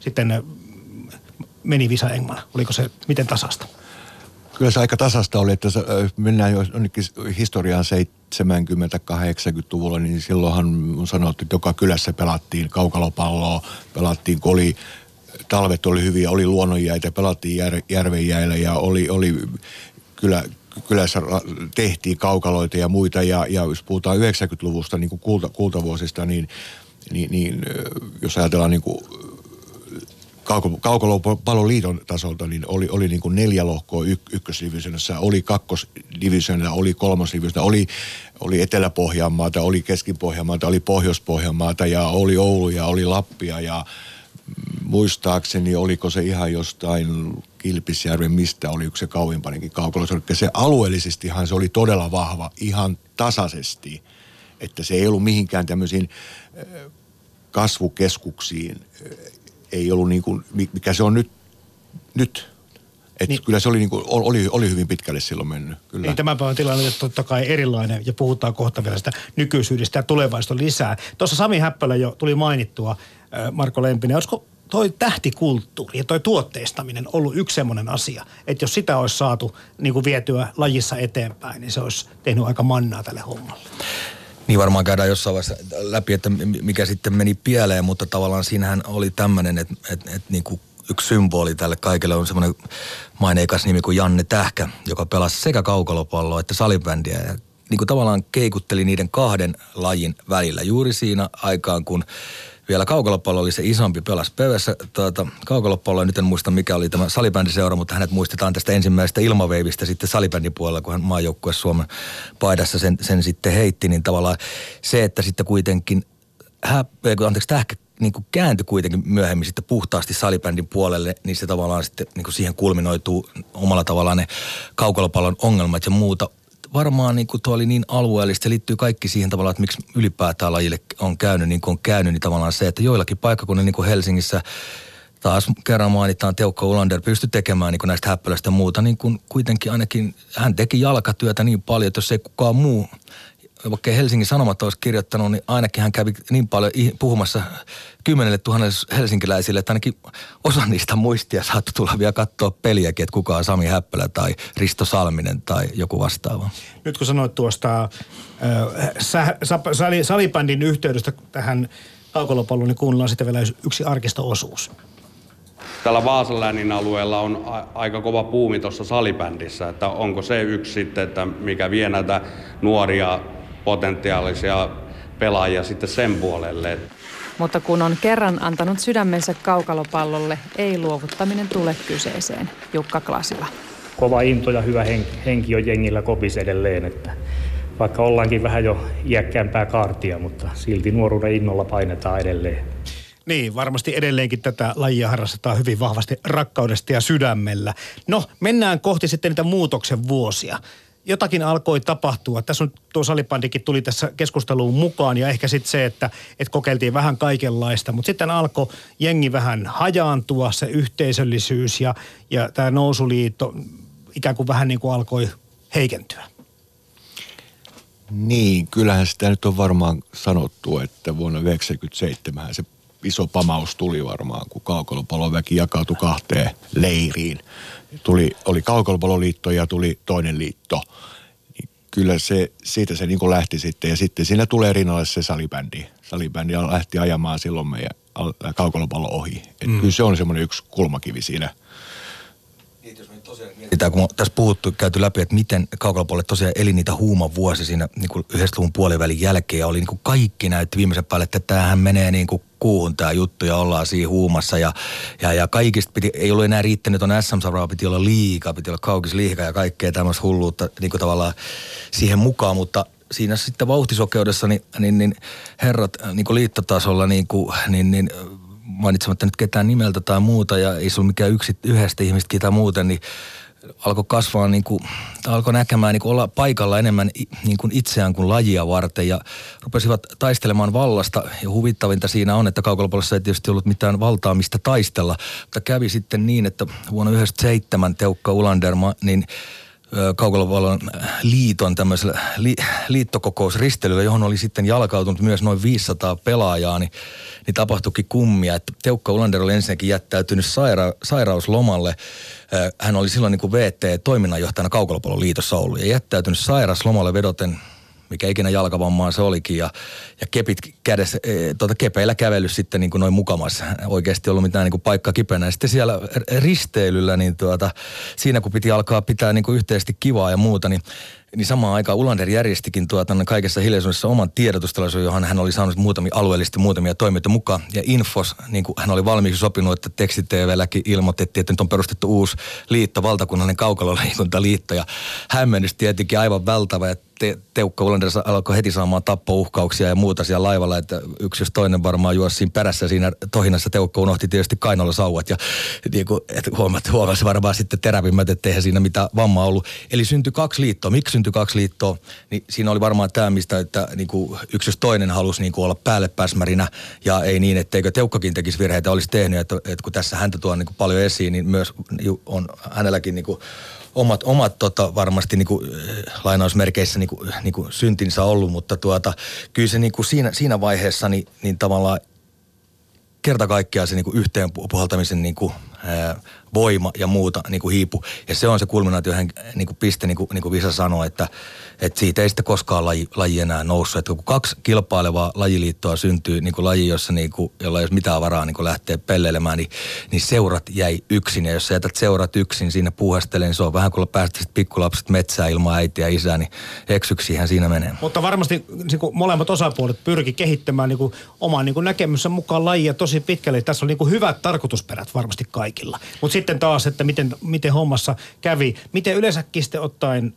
sitten meni Visa Engman? Oliko se miten tasasta?
Kyllä se aika tasasta oli, että mennään jo historiaan 70-80-luvulla, niin silloinhan sanottu, että joka kylässä pelattiin kaukalopalloa, pelattiin koli, talvet oli hyviä, oli luonnonjäitä, pelattiin jär, järvenjäillä ja oli, oli kyllä, kylässä tehtiin kaukaloita ja muita. Ja, ja jos puhutaan 90-luvusta, niin kuin kulta, kultavuosista, niin, niin, niin jos ajatellaan niin kuin kaukolopalloliiton tasolta niin oli, oli niin kuin neljä lohkoa yk, ykkösdivisionissa, oli kakkosdivisionilla, oli kolmosdivisionissa, oli, oli Etelä-Pohjanmaata, oli Keski-Pohjanmaata, oli Pohjois-Pohjanmaata ja oli Oulu ja oli Lappia ja muistaakseni oliko se ihan jostain Kilpisjärven, mistä oli yksi se kauimpanikin kaukolo. Se alueellisestihan se oli todella vahva ihan tasaisesti, että se ei ollut mihinkään tämmöisiin kasvukeskuksiin ei ollut niin kuin, mikä se on nyt, nyt Et niin. Kyllä se oli, niin kuin, oli, oli hyvin pitkälle silloin mennyt. Kyllä.
Niin, tämän päivän tilanne on totta kai erilainen ja puhutaan kohta vielä sitä nykyisyydestä ja tulevaisuudesta lisää. Tuossa Sami Häppälä jo tuli mainittua, Marko Lempinen. Olisiko toi tähtikulttuuri ja toi tuotteistaminen ollut yksi semmoinen asia, että jos sitä olisi saatu niin kuin vietyä lajissa eteenpäin, niin se olisi tehnyt aika mannaa tälle hommalle.
Niin varmaan käydään jossain vaiheessa läpi, että mikä sitten meni pieleen, mutta tavallaan siinähän oli tämmöinen, että, että, että niin kuin yksi symboli tälle kaikille on semmoinen maineikas nimi kuin Janne Tähkä, joka pelasi sekä kaukalopalloa että salibändiä. Ja niin kuin tavallaan keikutteli niiden kahden lajin välillä juuri siinä aikaan, kun vielä kaukalopallo oli se isompi, pelas pöydässä tuota, kaukalopallo, nyt en muista mikä oli tämä salibändiseura, mutta hänet muistetaan tästä ensimmäisestä ilmaveivistä sitten salibändin puolella, kun hän maajoukkue Suomen paidassa sen, sen sitten heitti, niin tavallaan se, että sitten kuitenkin hä, anteeksi, tähkä niin kuin kääntyi kuitenkin myöhemmin sitten puhtaasti salibändin puolelle, niin se tavallaan sitten niin kuin siihen kulminoituu omalla tavallaan ne kaukalopallon ongelmat ja muuta varmaan niin kuin tuo oli niin alueellista, se liittyy kaikki siihen tavallaan, että miksi ylipäätään lajille on käynyt niin kuin on käynyt, niin tavallaan se, että joillakin paikkakunnilla niin kuin Helsingissä taas kerran mainitaan Teukka Ulander pystyi tekemään niin kuin näistä häppälöistä ja muuta, niin kuin kuitenkin ainakin hän teki jalkatyötä niin paljon, että jos ei kukaan muu vaikka Helsingin Sanomat olisi kirjoittanut, niin ainakin hän kävi niin paljon puhumassa kymmenelle tuhannelle helsinkiläisille, että ainakin osa niistä muistia saattoi tulla vielä katsoa peliäkin, että kuka on Sami Häppälä tai Risto Salminen tai joku vastaava.
Nyt kun sanoit tuosta äh, sä, sali, salibändin yhteydestä tähän kaukolopalloon, niin kuunnellaan sitten vielä yksi arkisto-osuus.
Tällä Vaasan alueella on a- aika kova puumi tuossa salibändissä, että onko se yksi sitten, että mikä vie näitä nuoria potentiaalisia pelaajia sitten sen puolelle.
Mutta kun on kerran antanut sydämensä kaukalopallolle, ei luovuttaminen tule kyseeseen. Jukka Klasila.
Kova into ja hyvä henki on jengillä kopis edelleen, että vaikka ollaankin vähän jo iäkkäämpää kaartia, mutta silti nuoruuden innolla painetaan edelleen.
Niin, varmasti edelleenkin tätä lajia harrastetaan hyvin vahvasti rakkaudesta ja sydämellä. No, mennään kohti sitten niitä muutoksen vuosia jotakin alkoi tapahtua. Tässä on tuo salipandikin tuli tässä keskusteluun mukaan ja ehkä sitten se, että, että kokeiltiin vähän kaikenlaista. Mutta sitten alkoi jengi vähän hajaantua, se yhteisöllisyys ja, ja tämä nousuliitto ikään kuin vähän niin kuin alkoi heikentyä.
Niin, kyllähän sitä nyt on varmaan sanottu, että vuonna 1997 se iso pamaus tuli varmaan, kun kaukolopaloväki jakautui kahteen leiriin tuli, oli kaukolpaloliitto ja tuli toinen liitto. Niin kyllä se, siitä se niin lähti sitten. Ja sitten siinä tulee rinnalle se salibändi. Salibändi lähti ajamaan silloin meidän kaukolopallo ohi. Et mm. Kyllä se on semmoinen yksi kulmakivi siinä –
mietitään, kun tässä puhuttu, käyty läpi, että miten kaukalopallo tosiaan eli niitä huuma vuosi siinä niin kuin yhdessä luvun puolivälin jälkeen ja oli niin kuin kaikki näytti viimeisen päälle, että tämähän menee niin kuin kuuhun tämä juttu ja ollaan siinä huumassa ja, ja, ja kaikista piti, ei ollut enää riittänyt on sm piti olla liikaa, piti olla kaukis liikaa ja kaikkea tämmöistä hulluutta niin kuin tavallaan siihen mukaan, mutta siinä sitten vauhtisokeudessa niin, niin, niin herrat niin kuin liittotasolla niin, kuin, niin, niin mainitsematta nyt ketään nimeltä tai muuta ja ei ollut mikään yksi, yhdestä ihmistä tai muuten, niin alkoi kasvaa, niin kuin, alkoi näkemään niin kuin olla paikalla enemmän niin kuin itseään kuin lajia varten ja rupesivat taistelemaan vallasta. Ja huvittavinta siinä on, että kaukolopallossa ei tietysti ollut mitään valtaa, mistä taistella, mutta kävi sitten niin, että vuonna 1997 Teukka Ulander, niin kaukolopallon liiton tämmöisellä li, liittokokousristelyllä, johon oli sitten jalkautunut myös noin 500 pelaajaa, niin, niin tapahtuikin kummia, että Teukka Ulander oli ensinnäkin jättäytynyt saira, sairauslomalle. Hän oli silloin niin kuin VT-toiminnanjohtajana Kaukolopallon liitossa ollut ja jättäytynyt sairaslomalle vedoten mikä ikinä jalkavammaa se olikin ja, ja kepit kädessä, e, tuota, kepeillä kävellyt sitten niin kuin noin mukamassa. Oikeasti ollut mitään niin kuin paikka kipeänä. Ja sitten siellä risteilyllä, niin tuota, siinä kun piti alkaa pitää niin kuin yhteisesti kivaa ja muuta, niin niin samaan aikaan Ulander järjestikin tuota, kaikessa hiljaisuudessa oman tiedotustelaisuuden, johon hän oli saanut muutamia alueellisesti muutamia toimijoita mukaan. Ja Infos, niin kuin hän oli valmiiksi sopinut, että teksti-TVlläkin ilmoitettiin, että nyt on perustettu uusi liitto, valtakunnallinen kaukaloliikuntaliitto. Ja hämmennys tietenkin aivan valtava, että te, Teukka Ulander alkoi heti saamaan tappouhkauksia ja muuta siellä laivalla, että yksi jos toinen varmaan juosi siinä perässä siinä tohinassa. Teukka unohti tietysti kainalla sauvat ja niin kuin, että huomasi, huomasi varmaan sitten terävimmät, että eihän siinä mitään vammaa ollut. Eli syntyi kaksi liittoa. Miksi syntyi kaksi liittoa, niin siinä oli varmaan tämä, mistä että niin kuin yksi jos toinen halusi niin kuin olla päälle pääsmärinä ja ei niin, etteikö Teukkakin tekisi virheitä, olisi tehnyt, että, että kun tässä häntä tuo niin kuin paljon esiin, niin myös on hänelläkin niin kuin omat, omat tota, varmasti niin kuin, lainausmerkeissä niin kuin, niin kuin syntinsä ollut, mutta tuota, kyllä se niin kuin siinä, siinä vaiheessa niin, niin tavallaan kerta kaikkiaan se niin kuin yhteen puhaltamisen niin kuin, voima ja muuta niin kuin hiipu. Ja se on se kulminaatio, niin kuin piste, niin kuin, niin kuin Visa sanoi, että, että siitä ei sitten koskaan laji, laji enää noussut. Että kun kaksi kilpailevaa lajiliittoa syntyy, niin kuin laji, jossa niin kuin, jolla ei ole mitään varaa niin kuin lähteä pelleilemään, niin, niin seurat jäi yksin. Ja jos sä jätät seurat yksin sinne puuhastelemaan, niin se on vähän kuin päästäisit pikkulapset metsään ilman äitiä ja isää, niin eksyksihän siinä menee.
Mutta varmasti niin kuin molemmat osapuolet pyrki kehittämään niin kuin oman niin kuin näkemyksensä mukaan lajia tosi pitkälle. Tässä on niin kuin hyvät tarkoitusperät varmasti kaikilla. Mutta sitten taas, että miten, miten hommassa kävi. Miten yleensäkin sitten ottaen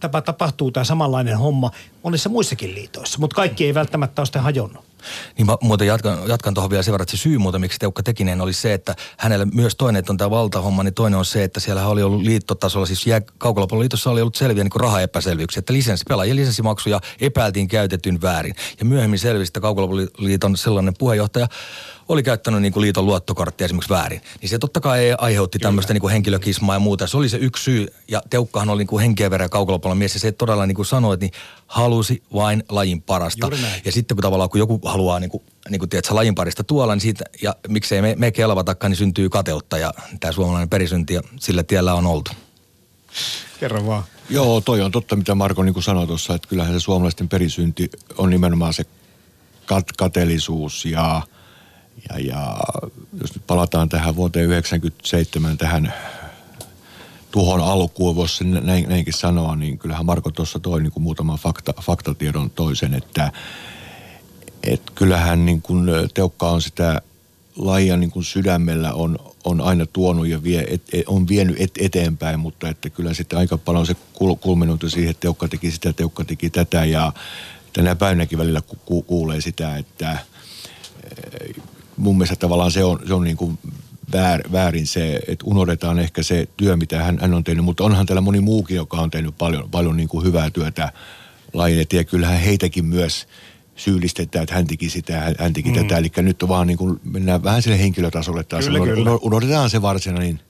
tämä tapahtuu tämä samanlainen homma monissa muissakin liitoissa, mutta kaikki ei välttämättä ole sitten hajonnut.
Niin mä muuten jatkan, jatkan tuohon vielä sen verran, että se syy muuten, miksi Teukka Tekinen oli se, että hänelle myös toinen, että on tämä valtahomma, niin toinen on se, että siellä oli ollut liittotasolla, siis jää, liitossa oli ollut selviä niin rahaepäselvyyksiä, että lisenssi, pelaajien lisenssimaksuja epäiltiin käytetyn väärin. Ja myöhemmin selvisi, että Kaukolopalloliiton sellainen puheenjohtaja oli käyttänyt niin kuin liiton luottokorttia esimerkiksi väärin, niin se totta kai aiheutti tämmöistä niin kuin henkilökismaa ja muuta. Se oli se yksi syy, ja Teukkahan oli niin kuin henkeä verran kaukolopallon mies, ja se todella niin kuin sanoi, että niin halusi vain lajin parasta. Ja sitten kun tavallaan kun joku haluaa niin kuin, niin kuin tiedät, lajin parista tuolla, niin siitä, ja miksei me, me kelvatakaan, niin syntyy kateutta, ja tämä suomalainen perisynti, ja sillä tiellä on oltu.
Kerro vaan.
Joo, toi on totta, mitä Marko niin sanoi tuossa, että kyllähän se suomalaisten perisynti on nimenomaan se kat- kateellisuus ja – ja, ja jos nyt palataan tähän vuoteen 1997 tähän tuhon alkuun, voisi näin, näinkin sanoa, niin kyllähän Marko tuossa toi niin kuin muutaman fakta, faktatiedon toisen, että et kyllähän niin kuin Teukka on sitä lajia niin kuin sydämellä on, on aina tuonut ja vie, et, et, on vienyt et, eteenpäin, mutta että kyllä sitten aika paljon se kul, kulminoitu siihen, että Teukka teki sitä, Teukka teki tätä ja tänä päivänäkin välillä ku, kuulee sitä, että mun mielestä tavallaan se on, se on niin kuin väär, väärin se, että unohdetaan ehkä se työ, mitä hän, hän on tehnyt, mutta onhan täällä moni muukin, joka on tehnyt paljon, paljon niin kuin hyvää työtä lajin eteen, ja kyllähän heitäkin myös syyllistetään, että hän teki sitä, hän, hän teki mm. tätä, eli nyt on vaan niin kuin, mennään vähän sille henkilötasolle taas, kyllä, kyllä. unohdetaan se varsinainen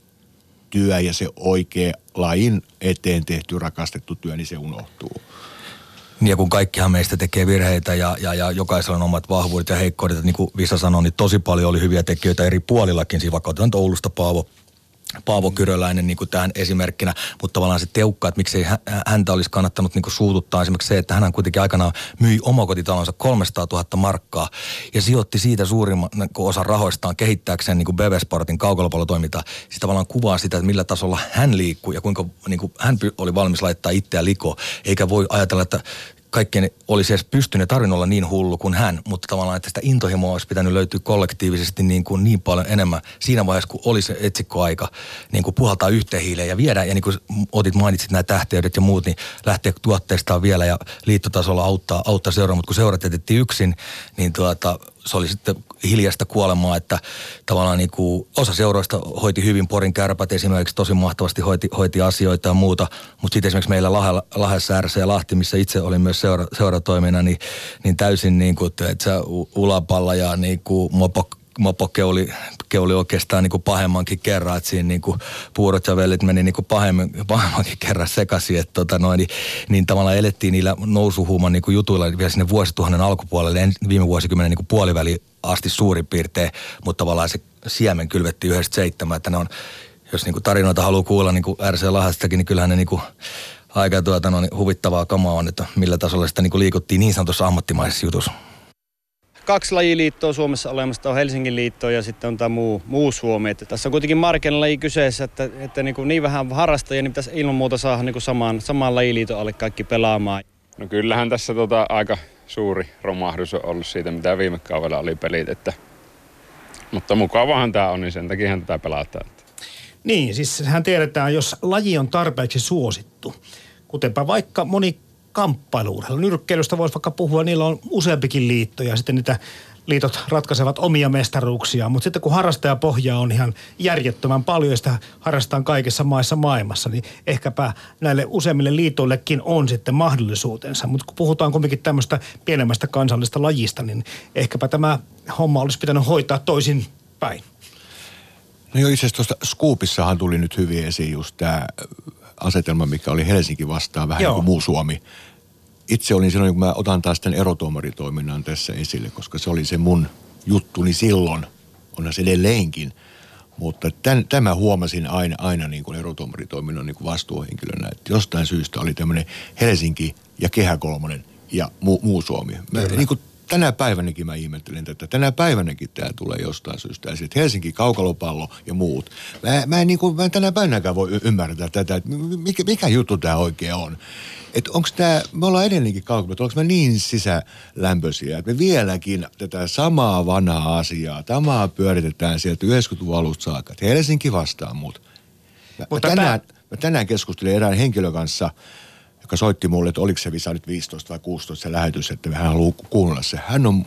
työ ja se oikea lajin eteen tehty rakastettu työ, niin se unohtuu.
Ja kun kaikkihan meistä tekee virheitä ja, ja, ja jokaisella on omat vahvuudet ja heikkoudet, niin kuin Visa sanoi, niin tosi paljon oli hyviä tekijöitä eri puolillakin. Siis vaikka otetaan Oulusta Paavo, Paavo Kyröläinen niin kuin tähän esimerkkinä, mutta tavallaan se teukka, että miksei häntä olisi kannattanut niin kuin suututtaa esimerkiksi se, että hän kuitenkin aikanaan myi omakotitalonsa 300 000 markkaa ja sijoitti siitä suurimman niin osan rahoistaan kehittääkseen niin kuin Bevesportin kaukolopallotoimintaa. Siis tavallaan kuvaa sitä, että millä tasolla hän liikkuu ja kuinka niin kuin hän oli valmis laittaa itseä likoon, eikä voi ajatella, että kaikkien olisi edes pystynyt tarvinnut olla niin hullu kuin hän, mutta tavallaan, että sitä intohimoa olisi pitänyt löytyä kollektiivisesti niin, kuin niin paljon enemmän siinä vaiheessa, kun oli se etsikkoaika, niin kuin puhaltaa yhteen hiileen ja viedä, ja niin kuin otit mainitsit nämä tähteydet ja muut, niin lähteä tuotteistaan vielä ja liittotasolla auttaa, auttaa seuraa, mutta kun seurat jätettiin yksin, niin tuota, se oli sitten hiljasta kuolemaa, että tavallaan niin kuin osa seuroista hoiti hyvin, Porin kärpät esimerkiksi tosi mahtavasti hoiti, hoiti asioita ja muuta, mutta sitten esimerkiksi meillä Lahdessa, Lahdessa ja Lahti, missä itse olin myös seura, seuratoimina, niin, niin täysin niin kuin, että se ulapalla ja niin kuin mopo, mopokeuli keuli oikeastaan niin kuin pahemmankin kerran, että siinä niin kuin puurot ja vellit meni niin kuin pahemmin, pahemmankin kerran sekaisin, että tota noin, niin, niin tavallaan elettiin niillä nousuhuuman niin kuin jutuilla vielä sinne vuosituhannen alkupuolelle, viime vuosikymmenen niin kuin puoliväli asti suurin piirtein, mutta tavallaan se siemen kylvettiin 97, että ne on, jos niin kuin tarinoita haluaa kuulla niin kuin RC Lahastakin, niin kyllähän ne niin kuin aika tuota, no, niin huvittavaa kamaa on, että millä tasolla sitä niin kuin liikuttiin niin sanotussa ammattimaisessa jutussa
kaksi lajiliittoa Suomessa olemassa, on Helsingin liitto ja sitten on tämä muu, muu Suomi. Että tässä on kuitenkin markkinalaji kyseessä, että, että niin, kuin niin vähän harrastajia, niin pitäisi ilman muuta saada niin kuin samaan, samaan lajiliiton alle kaikki pelaamaan.
No kyllähän tässä tota aika suuri romahdus on ollut siitä, mitä viime kaudella oli pelit. Että, mutta mukavahan tämä on, niin sen takia tätä pelataan.
Niin, siis hän tiedetään, jos laji on tarpeeksi suosittu, kutenpa vaikka moni kamppailuurheilu. Nyrkkeilystä voisi vaikka puhua, niillä on useampikin liitto ja sitten niitä liitot ratkaisevat omia mestaruuksia, mutta sitten kun harrastajapohjaa on ihan järjettömän paljon ja sitä harrastetaan kaikissa maissa maailmassa, niin ehkäpä näille useimmille liitoillekin on sitten mahdollisuutensa. Mutta kun puhutaan kuitenkin tämmöistä pienemmästä kansallista lajista, niin ehkäpä tämä homma olisi pitänyt hoitaa toisin päin.
No joo, itse asiassa tuosta tuli nyt hyvin esiin just tämä asetelma, mikä oli Helsinki vastaan vähän joo. niin kuin muu Suomi itse olin silloin, kun mä otan taas tämän erotuomaritoiminnan tässä esille, koska se oli se mun juttuni silloin, onhan se edelleenkin. Mutta tämän, tämä huomasin aina, aina niin kuin erotuomaritoiminnan niin kuin vastuuhenkilönä, että jostain syystä oli tämmöinen Helsinki ja Kehä Kolmonen ja muu, muu Suomi. Mä, niin kuin tänä päivänäkin mä ihmettelen tätä. Tänä päivänäkin tämä tulee jostain syystä. Että Helsinki, kaukalopallo ja muut. Mä, mä, en, niin kuin, mä en tänä päivänäkään voi ymmärtää tätä, että mikä, mikä juttu tämä oikein on. Että onko tämä, me ollaan edelleenkin kaukalopallo, onko me niin sisälämpöisiä, että me vieläkin tätä samaa vanhaa asiaa, tamaa pyöritetään sieltä 90-luvun alusta saakka. Että Helsinki vastaa muut. Mä, Mutta mä tänään, mä tänään keskustelin erään henkilön kanssa – joka soitti mulle, että oliko se visa nyt 15 vai 16 se lähetys, että hän haluaa kuunnella se. Hän on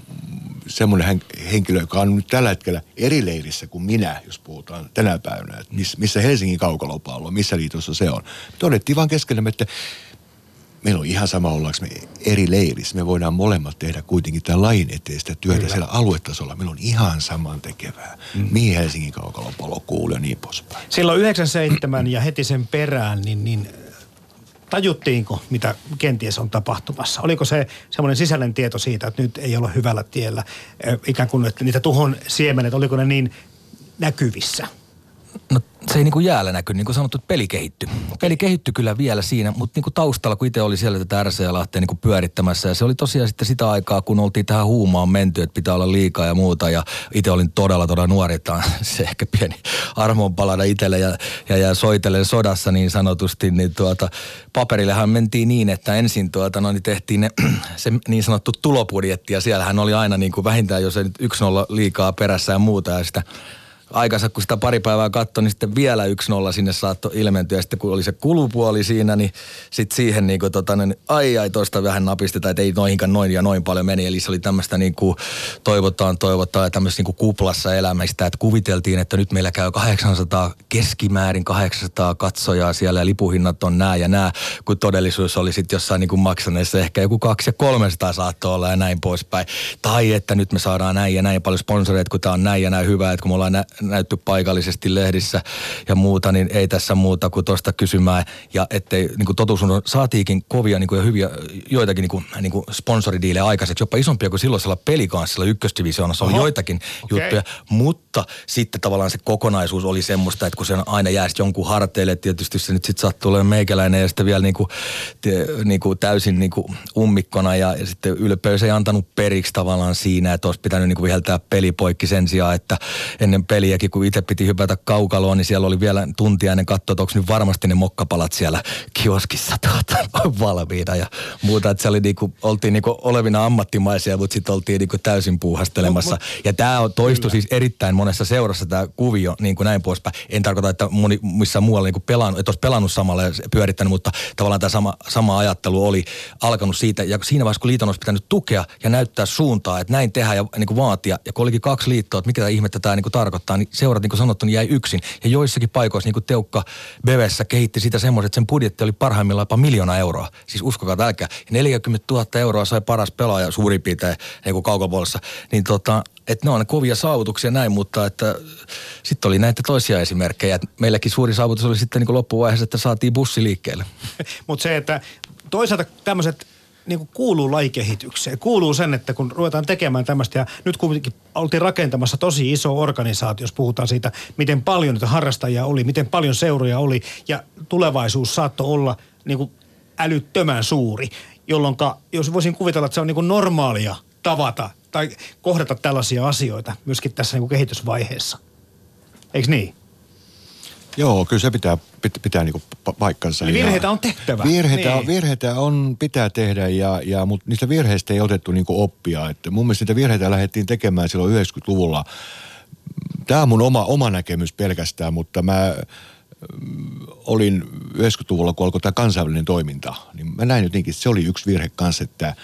semmoinen henkilö, joka on nyt tällä hetkellä eri leirissä kuin minä, jos puhutaan tänä päivänä. Että missä Helsingin kaukalopallo, missä liitossa se on. Todettiin vaan keskenämme, että meillä on ihan sama ollaanko me eri leirissä. Me voidaan molemmat tehdä kuitenkin tämän lain eteen sitä työtä Kyllä. siellä aluetasolla. Meillä on ihan saman tekevää. Mm. Mihin Helsingin kaukalopallo kuuluu ja niin poispäin.
Silloin 97 ja heti sen perään, niin, niin tajuttiinko, mitä kenties on tapahtumassa? Oliko se semmoinen sisäinen tieto siitä, että nyt ei ole hyvällä tiellä, ikään kuin että niitä tuhon siemenet, oliko ne niin näkyvissä?
No se ei niin kuin jäällä näky, niin kuin sanottu, että peli kehittyi. Peli kehittyi kyllä vielä siinä, mutta niin kuin taustalla, kun itse oli siellä tätä RC-lahteen niin kuin pyörittämässä, ja se oli tosiaan sitten sitä aikaa, kun oltiin tähän huumaan menty, että pitää olla liikaa ja muuta, ja itse olin todella, todella nuori, että *laughs* se ehkä pieni armonpalada itselle ja, ja, ja soitellen sodassa niin sanotusti, niin tuota, paperillehan mentiin niin, että ensin tuota, no, niin tehtiin ne, *clears throat* se niin sanottu tulopudjetti, ja siellähän oli aina niin kuin vähintään, jos ei nyt yksi nolla liikaa perässä ja muuta, ja sitä aikansa, kun sitä pari päivää katsoi, niin sitten vielä yksi nolla sinne saattoi ilmentyä. Ja sitten kun oli se kulupuoli siinä, niin sitten siihen niin kuin, tota, niin, ai ai toista vähän napistetaan, että ei noihinkaan noin ja noin paljon meni. Eli se oli tämmöistä niin kuin toivotaan, toivotaan ja tämmöistä niin kuin kuplassa elämästä, että kuviteltiin, että nyt meillä käy 800, keskimäärin 800 katsojaa siellä ja lipuhinnat on nää ja nää, kun todellisuus oli sitten jossain niin kuin maksaneessa ehkä joku 2 ja 300 saattoi olla ja näin poispäin. Tai että nyt me saadaan näin ja näin paljon sponsoreita, kun tämä on näin ja näin hyvä, että kun me ollaan nä- näytty paikallisesti lehdissä ja muuta, niin ei tässä muuta kuin tuosta kysymään. Ja ettei, niin kuin totuus on, saatiikin kovia niin kuin ja hyviä joitakin niin kuin, niin kuin sponsoridiilejä aikaiseksi, jopa isompia kuin silloisella pelikanssilla ykkösdivisioonassa oli joitakin okay. juttuja. Mutta sitten tavallaan se kokonaisuus oli semmoista, että kun se aina jää jonkun harteille, tietysti se nyt sitten sattuu olemaan meikäläinen ja sitten vielä niin kuin, niin kuin täysin niin kuin ummikkona ja, ja sitten ylpeys ei antanut periksi tavallaan siinä, että olisi pitänyt niin kuin viheltää pelipoikki sen sijaan, että ennen peliä peliäkin, kun itse piti hypätä kaukaloon, niin siellä oli vielä tuntia ennen katsoa, että onko nyt varmasti ne mokkapalat siellä kioskissa tuota, *laughs* valmiina ja muuta. Että se oli niinku, oltiin niinku olevina ammattimaisia, mutta sitten oltiin niinku täysin puuhastelemassa. No, ja tämä toistui siis erittäin monessa seurassa tämä kuvio, niin kuin näin poispäin. En tarkoita, että moni, missä muualla niinku pelannut, että olisi pelannut samalla ja pyörittänyt, mutta tavallaan tämä sama, sama ajattelu oli alkanut siitä. Ja siinä vaiheessa, kun liiton olisi pitänyt tukea ja näyttää suuntaa, että näin tehdään ja niin kuin vaatia. Ja kun olikin kaksi liittoa, että mikä tämä ihmettä tämä niin kuin tarkoittaa, niin seurat, niin kuin sanottu, niin jäi yksin. Ja joissakin paikoissa, niin kuin Teukka Bevessä, kehitti sitä semmoisen, että sen budjetti oli parhaimmillaan jopa miljoona euroa. Siis uskokaa älkää. Ja 40 000 euroa sai paras pelaaja suurin piirtein niin kuin kaukopuolessa. Niin tota, että ne on kovia saavutuksia näin, mutta että sitten oli näitä toisia esimerkkejä. Että meilläkin suuri saavutus oli sitten niin kuin loppuvaiheessa, että saatiin bussi liikkeelle. *laughs*
mutta se, että toisaalta tämmöiset niin kuin kuuluu lajikehitykseen. Kuuluu sen, että kun ruvetaan tekemään tämmöistä, ja nyt kuitenkin oltiin rakentamassa tosi iso organisaatio, jos puhutaan siitä, miten paljon niitä harrastajia oli, miten paljon seuroja oli, ja tulevaisuus saattoi olla niin kuin älyttömän suuri, jolloin jos voisin kuvitella, että se on niin kuin normaalia tavata tai kohdata tällaisia asioita myöskin tässä niin kuin kehitysvaiheessa. Eikö niin?
Joo, kyllä se pitää, pitää, pitää niinku paikkansa.
Eli virheitä on tehtävä.
Virheitä, niin. virheitä on, pitää tehdä, ja, ja, mutta niistä virheistä ei otettu niinku oppia. Että mun mielestä niitä virheitä lähdettiin tekemään silloin 90-luvulla. Tämä on mun oma, oma näkemys pelkästään, mutta mä mm, olin 90-luvulla, kun alkoi tämä kansainvälinen toiminta, niin niin mä näin jotenkin, että se oli yksi virhe kanssa, että,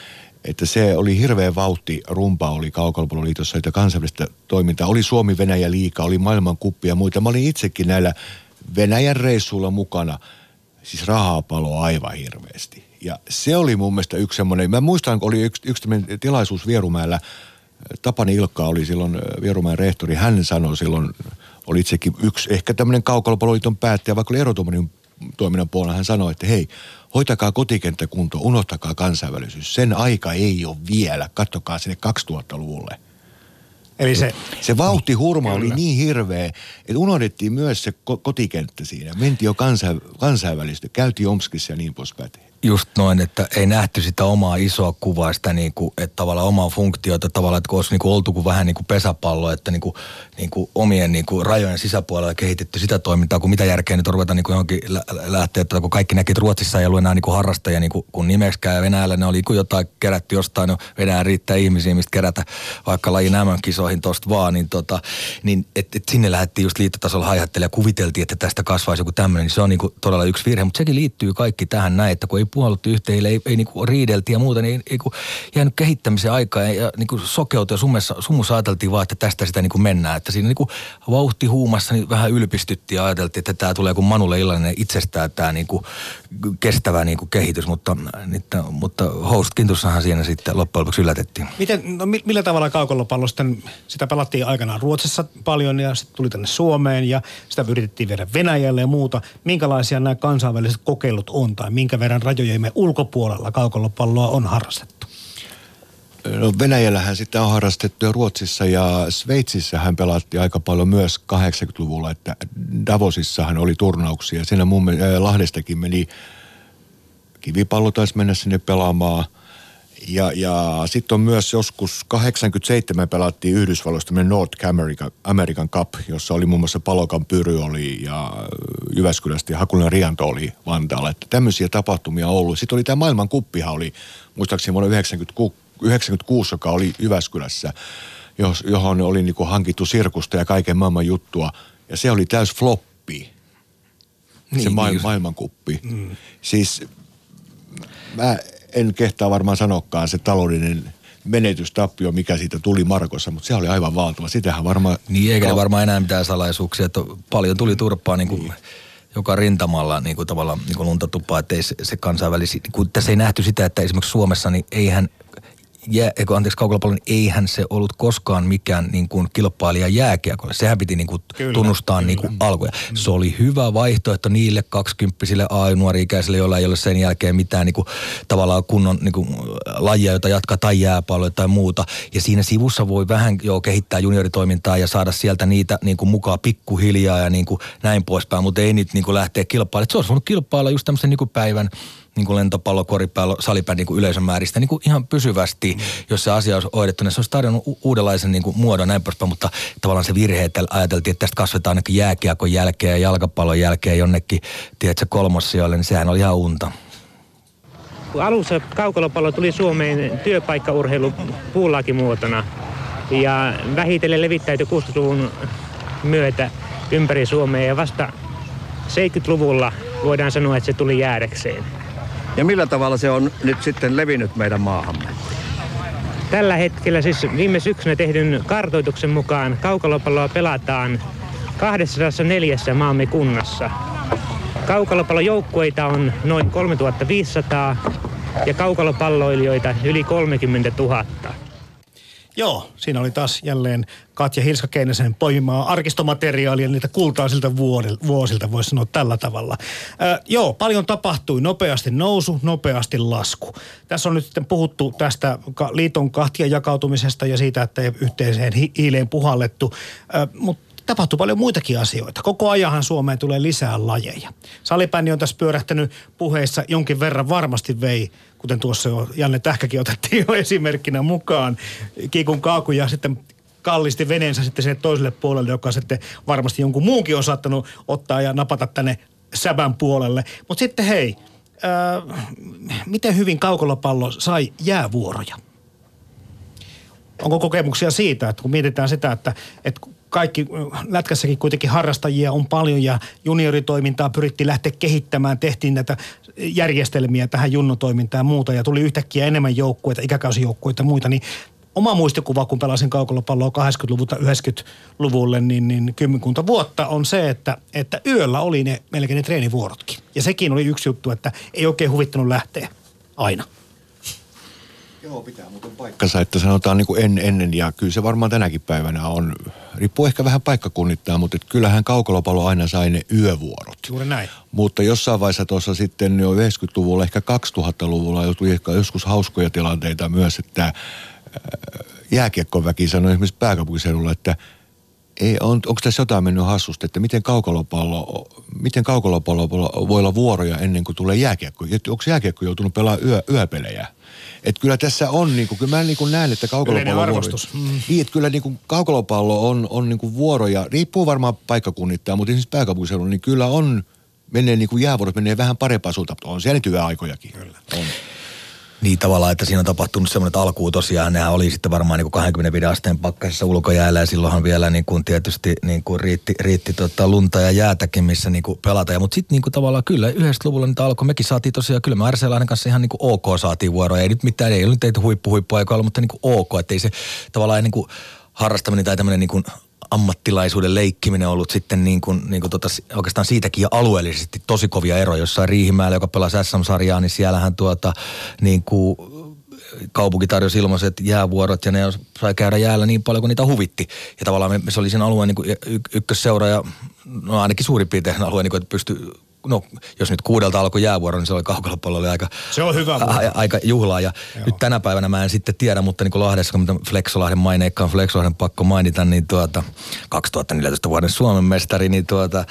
että se oli hirveä vauhti, rumpa oli Kaukalpalloliitossa, että kansainvälistä toimintaa, oli Suomi-Venäjä liika, oli maailman kuppi ja muita. Mä olin itsekin näillä Venäjän reissuilla mukana, siis rahaa palo aivan hirveästi. Ja se oli mun mielestä yksi semmoinen, mä muistan, kun oli yksi, yksi tilaisuus Vierumäellä, Tapani Ilkka oli silloin Vierumäen rehtori, hän sanoi silloin, oli itsekin yksi ehkä tämmöinen kaukalopaloliiton päättäjä, vaikka oli erotuomarin toiminnan puolella, hän sanoi, että hei, hoitakaa kotikenttäkunto, unohtakaa kansainvälisyys. Sen aika ei ole vielä, kattokaa sinne 2000-luvulle.
Eli se...
Se vauhtihurma oli niin hirveä, että unohdettiin myös se kotikenttä siinä. Mentiin jo kansain, kansainvälisesti, käytiin Omskissa ja niin poispäin
just noin, että ei nähty sitä omaa isoa kuvaa, sitä niin kuin, että tavallaan omaa funktiota tavallaan, että kun olisi niin kuin oltu kuin vähän niin kuin pesäpallo, että niin kuin, niin kuin omien niin kuin rajojen sisäpuolella kehitetty sitä toimintaa, kun mitä järkeä nyt ruveta niin kuin johonkin lä- lähteä, että kun kaikki näki, että Ruotsissa ei ollut enää niin kuin harrastajia niin kuin, kun nimeksikään ja Venäjällä ne oli kuin jotain kerätty jostain, no Venäjä riittää ihmisiä, mistä kerätä vaikka lajin kisoihin tosta vaan, niin, tota, niin että et sinne lähdettiin just liittotasolla haihattelemaan ja kuviteltiin, että tästä kasvaisi joku tämmöinen, niin se on niin kuin todella yksi virhe, mutta sekin liittyy kaikki tähän näin, että kun ei puoluttu yhteen, ei, ei niinku riideltiin ja muuta, niin ei, ei jäänyt kehittämisen aikaa ja, ja niinku sokeutui ja summessa, summussa ajateltiin vaan, että tästä sitä niinku mennään. Että siinä niinku vauhti huumassa niin vähän ylpistyttiin ja ajateltiin, että tämä tulee kuin Manulle illallinen itsestään tämä niinku kestävä niinku kehitys, mutta, niitä, mutta Host Kintussahan siinä sitten loppujen lopuksi yllätettiin.
Miten, no, millä tavalla kaukolopallo sitten, sitä pelattiin aikanaan Ruotsissa paljon ja sitten tuli tänne Suomeen ja sitä yritettiin viedä Venäjälle ja muuta. Minkälaisia nämä kansainväliset kokeilut on tai minkä verran rajojemme ulkopuolella kaukolopalloa on harrastettu?
No Venäjällähän sitä on harrastettu ja Ruotsissa ja Sveitsissä hän pelatti aika paljon myös 80-luvulla, että Davosissahan oli turnauksia. Siinä mun äh, Lahdestakin meni, kivipallo taisi mennä sinne pelaamaan. Ja, ja sitten on myös joskus 87 pelattiin Yhdysvalloista North American, American Cup, jossa oli muun muassa Palokan Pyry oli ja Jyväskylästä ja Hakulinen Rianto oli Vantaalla. Että tämmöisiä tapahtumia on ollut. Sitten oli tämä maailman kuppihan oli muistaakseni vuonna 96 96, joka oli Jyväskylässä, johon oli niin kuin hankittu sirkusta ja kaiken maailman juttua. Ja se oli täys floppi. Niin, se niin maailmankuppi. Mm. Siis mä en kehtaa varmaan sanokaan se taloudellinen menetystappio, mikä siitä tuli Markossa, mutta se oli aivan valtava. Sitähän varmaan...
Niin, eikä ne varmaan enää mitään salaisuuksia, että paljon tuli turpaa niin kuin niin. joka rintamalla niin kuin tavallaan niin kuin lunta tupaa, että ei se, se kansainvälisi, kun tässä ei nähty sitä, että esimerkiksi Suomessa niin eihän jää, eikö, anteeksi, kaukolapallon, niin eihän se ollut koskaan mikään niin kuin kilpailija jääkiekolle. Sehän piti niin kuin kyllä, tunnustaa kyllä. Niin kuin alkuja. Mm. Se oli hyvä vaihtoehto niille kaksikymppisille A-nuori-ikäisille, joilla ei ole sen jälkeen mitään niin kuin, tavallaan kunnon niin kuin, lajia, jota jatkaa tai jääpalloja tai muuta. Ja siinä sivussa voi vähän jo kehittää junioritoimintaa ja saada sieltä niitä niin kuin, mukaan pikkuhiljaa ja niin kuin, näin poispäin, mutta ei niitä niin kuin, lähteä kilpailemaan. Se olisi voinut kilpailla just tämmöisen niin kuin päivän niin kuin lentopallo, koripallo, salipää niin kuin yleisön määristä niin kuin ihan pysyvästi, mm. jos se asia olisi hoidettu, niin se olisi tarjonnut u- uudenlaisen niin kuin muodon näin poispäin, mutta tavallaan se virhe, että ajateltiin, että tästä kasvetaan ainakin jääkiekon jälkeen ja jalkapallon jälkeen jonnekin, tiedätkö, kolmossijoille, niin sehän oli ihan unta.
Alussa kaukolopallo tuli Suomeen työpaikkaurheilu puulakimuotona ja vähitellen levittäytyi 60-luvun myötä ympäri Suomea ja vasta 70-luvulla voidaan sanoa, että se tuli jäädäkseen.
Ja millä tavalla se on nyt sitten levinnyt meidän maahamme?
Tällä hetkellä siis viime syksynä tehdyn kartoituksen mukaan kaukalopalloa pelataan 204 maamme kunnassa. Kaukalopallojoukkueita on noin 3500 ja kaukalopalloilijoita yli 30 000.
Joo, siinä oli taas jälleen Katja Hilska-Keinäsen poimimaa arkistomateriaalia niitä kultaisilta vuosilta, voisi sanoa tällä tavalla. Äh, joo, paljon tapahtui. Nopeasti nousu, nopeasti lasku. Tässä on nyt sitten puhuttu tästä liiton kahtia jakautumisesta ja siitä, että ei yhteiseen hi- hiileen puhallettu. Mutta tapahtui paljon muitakin asioita. Koko ajanhan Suomeen tulee lisää lajeja. Salipänni on tässä pyörähtänyt puheissa jonkin verran varmasti vei, kuten tuossa jo Janne Tähkäkin otettiin jo esimerkkinä mukaan, kiikun kaaku ja sitten kallisti veneensä sitten sinne toiselle puolelle, joka sitten varmasti jonkun muunkin on saattanut ottaa ja napata tänne säbän puolelle. Mutta sitten hei, äh, miten hyvin kaukolopallo sai jäävuoroja? Onko kokemuksia siitä, että kun mietitään sitä, että, että kaikki lätkässäkin kuitenkin harrastajia on paljon ja junioritoimintaa pyrittiin lähteä kehittämään. Tehtiin näitä järjestelmiä tähän junnotoimintaan ja muuta ja tuli yhtäkkiä enemmän joukkueita, ikäkausijoukkueita ja muita. Niin oma muistikuva, kun pelasin kaukolopalloa 80-luvulta 90-luvulle, niin, niin kymmenkunta vuotta on se, että, että yöllä oli ne melkein ne treenivuorotkin. Ja sekin oli yksi juttu, että ei oikein huvittanut lähteä aina.
Joo, pitää muuten paikkansa, että sanotaan niin kuin en, ennen ja kyllä se varmaan tänäkin päivänä on, riippuu ehkä vähän paikkakunnittain, mutta et kyllähän kaukolopallo aina sai ne yövuorot.
Juuri näin.
Mutta jossain vaiheessa tuossa sitten jo 90-luvulla, ehkä 2000-luvulla joutui ehkä joskus hauskoja tilanteita myös, että äh, jääkiekkoväki sanoi esimerkiksi pääkaupunkiseudulla, että ei, on, onko tässä jotain mennyt hassusti, että miten kaukolopallo, miten kaukolopallo voi olla vuoroja ennen kuin tulee jääkiekko? Onko jääkiekko joutunut pelaamaan yö, yöpelejä? Et kyllä tässä on, niin kuin, kyllä mä niin kuin näen, että kaukolopallo
arvostus. Mm.
Niin, että kyllä niin kuin kaukolopallo on, on niin kuin vuoroja, riippuu varmaan paikkakunnittain, mutta esimerkiksi pääkaupunkiseudulla, niin kyllä on, menee niin kuin jäävuorot menee vähän parempaan suuntaan, on siellä nyt aikojakin. Kyllä. On.
Niin tavallaan, että siinä on tapahtunut semmoinen, että alkuun tosiaan nehän oli sitten varmaan niin kuin 25 asteen pakkasessa ulkojäällä ja silloinhan vielä niin kuin tietysti niin kuin riitti, riitti tota lunta ja jäätäkin, missä niin kuin pelata. Mutta sitten niin kuin tavallaan kyllä 90-luvulla niitä alkoi, mekin saatiin tosiaan, kyllä me RC kanssa ihan niin kuin ok saatiin vuoroja. Ei nyt mitään, ei nyt teitä huippu huippuaikoilla, mutta niin kuin ok, että ei se tavallaan niin kuin harrastaminen tai tämmöinen niin kuin ammattilaisuuden leikkiminen ollut sitten niin kuin, niin kuin tota, oikeastaan siitäkin ja alueellisesti tosi kovia eroja. Jossain Riihimäellä, joka pelasi SM-sarjaa, niin siellähän tuota, niin kuin kaupunki tarjosi ilmaiset jäävuorot ja ne sai käydä jäällä niin paljon kuin niitä huvitti. Ja tavallaan se oli sen alueen niin kuin ykkösseura ja no ainakin suurin piirtein alue, niin kuin, että pystyi no jos nyt kuudelta alkoi jäävuoro, niin se oli kaukalopallo oli aika,
se on hyvä a,
aika juhlaa. Ja Joo. nyt tänä päivänä mä en sitten tiedä, mutta niin kuin Lahdessa, kun Flexolahden maineikkaan Flexolahden pakko mainita, niin tuota, 2014 vuoden Suomen mestari, niin, tuota,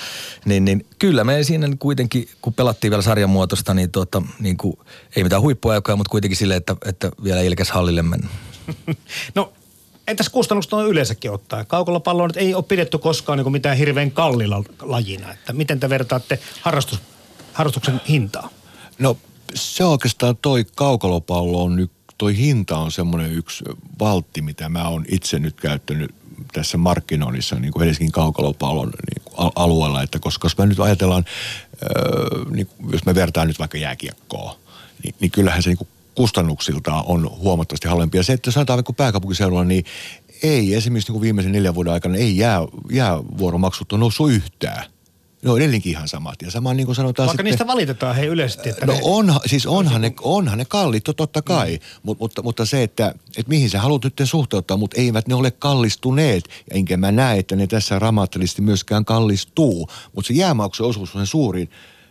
niin, niin kyllä me siinä kuitenkin, kun pelattiin vielä sarjan muotoista, niin, tuota, niin kuin, ei mitään huippuaikoja, mutta kuitenkin sille, että, että vielä Ilkes hallille mennä. *laughs*
no entäs kustannukset on yleensäkin ottaa? Kaukolopalloa nyt ei ole pidetty koskaan niin mitään hirveän kallilla lajina. Että miten te vertaatte harrastus, harrastuksen hintaa?
No se oikeastaan toi kaukolopallo on nyt, toi hinta on semmoinen yksi valtti, mitä mä oon itse nyt käyttänyt tässä markkinoinnissa niin kuin Helsingin kaukalopallon niin kuin alueella, että koska jos me nyt ajatellaan, öö, niin, jos me vertaan nyt vaikka jääkiekkoa, niin, niin kyllähän se niin kuin kustannuksiltaan on huomattavasti halvempia. Se, että sanotaan vaikka pääkaupunkiseudulla, niin ei esimerkiksi niin kuin viimeisen neljän vuoden aikana ei jää, jäävuoromaksut on noussut yhtään. Ne on edelleenkin ihan samat. Ja sama niin kuin sanotaan
Vaikka
sitten,
niistä valitetaan hei yleisesti. Että
no
ne...
onhan, siis onhan ne, onhan ne kalliit, totta kai. Mm. Mut, mutta, mutta se, että, että mihin sä haluat nyt suhteuttaa, mutta eivät ne ole kallistuneet. Enkä mä näe, että ne tässä dramaattisesti myöskään kallistuu. Mutta se jäämaksun osuus on se suurin,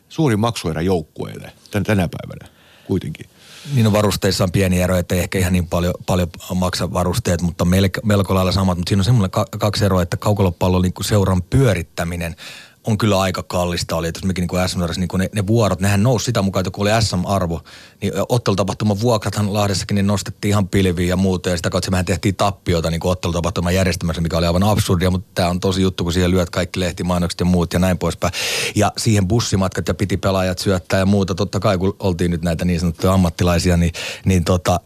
suurin maksuerä joukkueille tänä päivänä kuitenkin.
Niin on varusteissa on pieni ero, että ehkä ihan niin paljon, paljon maksa varusteet, mutta melko, melko lailla samat. Mutta siinä on semmoinen kaksi eroa, että kaukolopallo niin seuran pyörittäminen – on kyllä aika kallista oli, että jos mekin niin SM niin ne, ne, vuorot, nehän nousi sitä mukaan, että kun oli SM-arvo, niin ottelutapahtuman vuokrathan Lahdessakin niin nostettiin ihan pilviin ja muuta, ja sitä kautta mehän tehtiin tappiota niin ottelutapahtuman järjestämässä, mikä oli aivan absurdia, mutta tämä on tosi juttu, kun siihen lyöt kaikki lehtimainokset ja muut ja näin poispäin. Ja siihen bussimatkat ja piti pelaajat syöttää ja muuta, totta kai kun oltiin nyt näitä niin sanottuja ammattilaisia, niin, niin tota,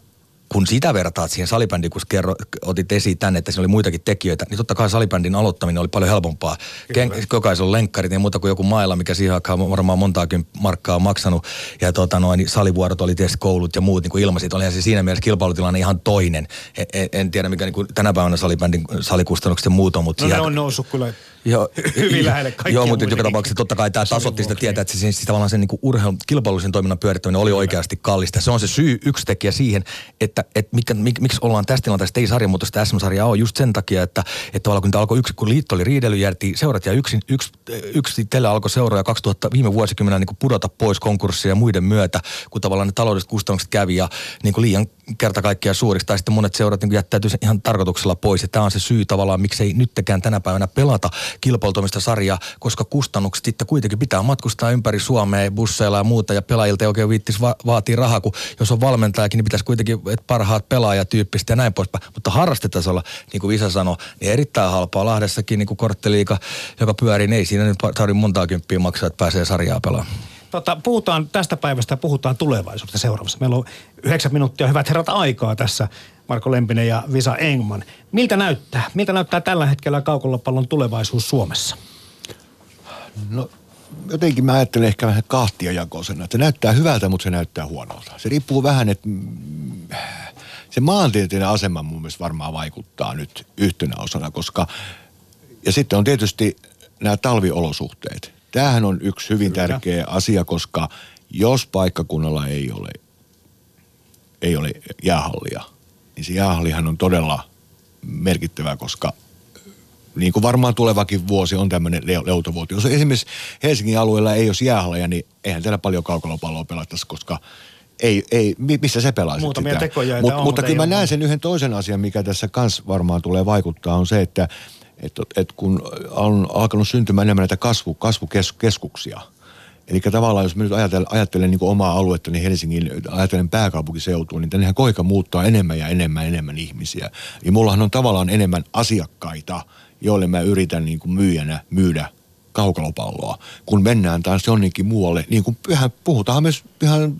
kun sitä vertaat siihen salibändiin, kun kerro, otit esiin tänne, että siinä oli muitakin tekijöitä, niin totta kai salibändin aloittaminen oli paljon helpompaa. Ken, jokaisella lenkkarit ja muuta kuin joku mailla, mikä siihen aikaan varmaan montaakin markkaa on maksanut. Ja tota noin, niin salivuorot oli tietysti koulut ja muut niin kuin ilmaisit. Olihan se siinä mielessä kilpailutilanne ihan toinen. En, en, en tiedä, mikä niin kuin tänä päivänä salibändin salikustannukset ja muut on. Mutta
no siellä... ne on noussut kyllä
Joo, *laughs*
hyvin lähelle kaikkia
Joo, mutta joka tapauksessa totta kai tämä tasotti sitä tietää, että se, siis tavallaan sen niin urheilun kilpailullisen toiminnan pyörittäminen oli oikeasti kallista. Se on se syy, yksi tekijä siihen, että, että mikä, mik, miksi ollaan tässä tilanteessa, ei sarjamuutosta SM-sarjaa ole just sen takia, että, että tavallaan kun, alkoi yksi, kun liitto oli riidely, järti seurat ja yksi, yksi, yksi tällä alkoi seuraa 2000 viime vuosikymmenellä niin pudota pois konkurssia ja muiden myötä, kun tavallaan ne taloudelliset kustannukset kävi ja niin kuin liian kerta kaikkiaan suuriksi, tai sitten monet seurat niin jättäytyy ihan tarkoituksella pois. Ja tämä on se syy tavallaan, miksei nyttekään tänä päivänä pelata kilpailuttamista sarjaa, koska kustannukset sitten kuitenkin pitää matkustaa ympäri Suomea busseilla ja muuta, ja pelaajilta ei oikein viittis va- vaatii rahaa, kun jos on valmentajakin, niin pitäisi kuitenkin että parhaat pelaajatyyppistä ja näin poispäin. Mutta harrastetasolla, niin kuin Visa sanoi, niin erittäin halpaa Lahdessakin niin kuin kortteliika, joka pyörii, niin ei siinä nyt tarvitse montaa kymppiä maksaa, että pääsee sarjaa pelaamaan.
Tota, puhutaan tästä päivästä, puhutaan tulevaisuudesta seuraavassa. Meillä on yhdeksän minuuttia hyvät herrat aikaa tässä, Marko Lempinen ja Visa Engman. Miltä näyttää? Miltä näyttää tällä hetkellä kaukolopallon tulevaisuus Suomessa?
No jotenkin mä ajattelen ehkä vähän kahtia jakoisena. Että näyttää hyvältä, mutta se näyttää huonolta. Se riippuu vähän, että mm, se maantieteellinen asema mun mielestä varmaan vaikuttaa nyt yhtenä osana, koska ja sitten on tietysti nämä talviolosuhteet. Tämähän on yksi hyvin Kyllä. tärkeä asia, koska jos paikkakunnalla ei ole, ei ole jäähallia, niin se jäähallihan on todella merkittävä, koska niin kuin varmaan tulevakin vuosi on tämmöinen leutovuoti. Jos esimerkiksi Helsingin alueella ei olisi jäähalleja, niin eihän täällä paljon kaukalopalloa pelattaisi, koska ei, ei, missä se pelaa
Muutamia
sitä.
tekoja,
Mut, mutta kyllä mä näen sen yhden toisen asian, mikä tässä kans varmaan tulee vaikuttaa, on se, että et, et kun on alkanut syntymään enemmän näitä kasvu, kasvukeskuksia, Eli tavallaan jos mä nyt ajattelen, ajattelen niin omaa aluetta, niin Helsingin, ajattelen pääkaupunkiseutua, niin tännehän koika muuttaa enemmän ja enemmän enemmän ihmisiä. Niin mullahan on tavallaan enemmän asiakkaita – joille mä yritän niin kuin myyjänä myydä kaukalopalloa, kun mennään taas jonnekin muualle, niin kuin ihan, puhutaan myös ihan,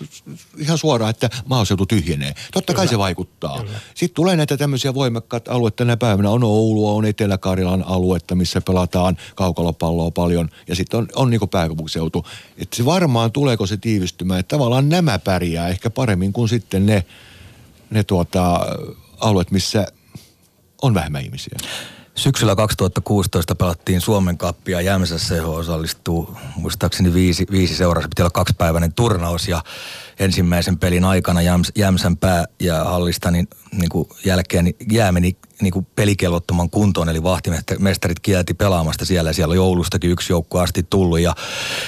ihan suoraan, että maaseutu tyhjenee. Totta kai Kyllä. se vaikuttaa. Kyllä. Sitten tulee näitä tämmöisiä voimakkaita alueita tänä päivänä. On Oulua, on Etelä-Karjalan aluetta, missä pelataan kaukalopalloa paljon. Ja sitten on, on niin pääkaupunkiseutu. Että se varmaan tuleeko se tiivistymään, että tavallaan nämä pärjää ehkä paremmin kuin sitten ne, ne tuota, alueet, missä on vähemmän ihmisiä.
Syksyllä 2016 pelattiin Suomen kappia. Jämsässä, johon osallistuu muistaakseni viisi, viisi seuraa. Se piti olla kaksipäiväinen turnaus ja ensimmäisen pelin aikana Jäms, Jämsän pää ja hallista niin, niin kuin jälkeen niin jää meni niin kuin pelikelvottoman kuntoon, eli vahtimestarit kielti pelaamasta siellä. Siellä on joulustakin yksi joukko asti tullut ja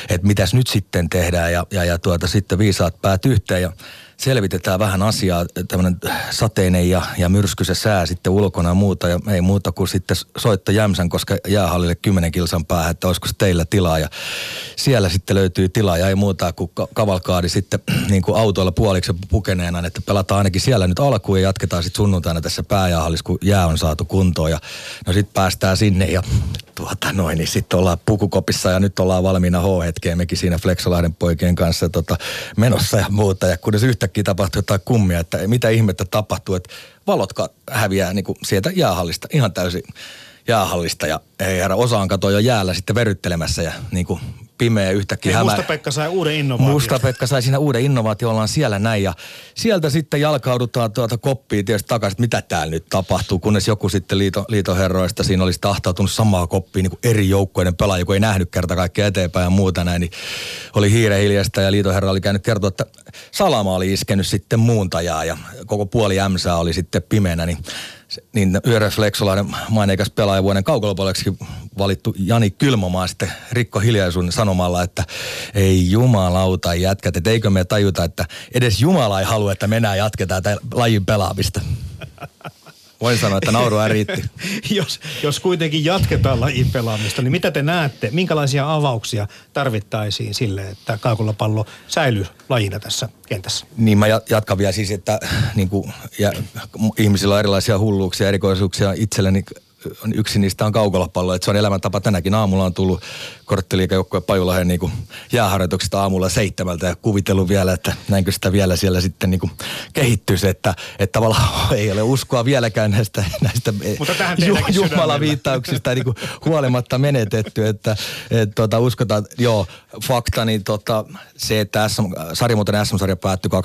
että mitäs nyt sitten tehdään ja, ja, ja tuota, sitten viisaat päät yhteen ja selvitetään vähän asiaa, tämmöinen sateinen ja, ja myrskyisen sää sitten ulkona ja muuta. Ja ei muuta kuin sitten soitto Jämsän, koska jäähallille kymmenen kilsan päähän, että olisiko teillä tilaa. Ja siellä sitten löytyy tilaa ja ei muuta kuin kavalkaadi sitten *clears throat* niin kuin autoilla puoliksi pukeneena, että pelataan ainakin siellä nyt alkuun ja jatketaan sitten sunnuntaina tässä pääjäähallissa, kun jää on saatu kuntoon. Ja no sitten päästään sinne ja tuota noin, niin sitten ollaan pukukopissa ja nyt ollaan valmiina H-hetkeen mekin siinä Flexolahden poikien kanssa tota, menossa ja muuta. Ja kunnes yhtäkkiä tapahtuu jotain kummia, että mitä ihmettä tapahtuu, että valot häviää niin kuin sieltä jäähallista ihan täysin jäähallista. Ja ei herra, osaan katoa jo jäällä sitten veryttelemässä ja niin kuin pimeä yhtäkkiä hämä.
Musta-Pekka sai uuden innovaation.
Musta-Pekka sai siinä uuden innovaation, ollaan siellä näin ja sieltä sitten jalkaudutaan tuota koppiin tietysti takaisin, että mitä täällä nyt tapahtuu, kunnes joku sitten liito, liitoherroista siinä olisi tahtautunut samaa koppiin niin kuin eri joukkoiden pelaaja, kun ei nähnyt kerta kaikkea eteenpäin ja muuta näin, niin oli hiire hiljasta ja liitoherra oli käynyt kertoa, että Salama oli iskenyt sitten muuntajaa ja koko puoli ämsää oli sitten pimeänä, niin niin YRF Lexolainen maineikas pelaaja vuoden kaukolopalleksi valittu Jani Kylmomaa sitten rikko hiljaisuuden sanomalla, että ei jumalauta jätkät, että eikö me tajuta, että edes Jumala ei halua, että mennään jatketaan tämän lajin pelaamista. Voin sanoa, että naurua riitti. *laughs*
jos, jos kuitenkin jatketaan lajin pelaamista, niin mitä te näette, minkälaisia avauksia tarvittaisiin sille, että kaukolopallo säilyy lajina tässä kentässä?
Niin mä jatkan vielä siis, että niin kuin, ja, ihmisillä on erilaisia hulluuksia, erikoisuuksia. Itselleni yksi niistä on kaukolopallo, että se on elämäntapa. Tänäkin aamulla on tullut kortteliikajoukkue Pajulahen niin jääharjoituksesta aamulla seitsemältä ja kuvitellut vielä, että näinkö sitä vielä siellä sitten niin kehittyisi, että, että tavallaan *laughs* ei ole uskoa vieläkään näistä, näistä ju, viittauksista niin kuin huolimatta menetetty, että et, tota, uskotaan, joo, fakta, niin tota, se, että SM, sarjamuotoinen SM-sarja päättyi 2015-2016,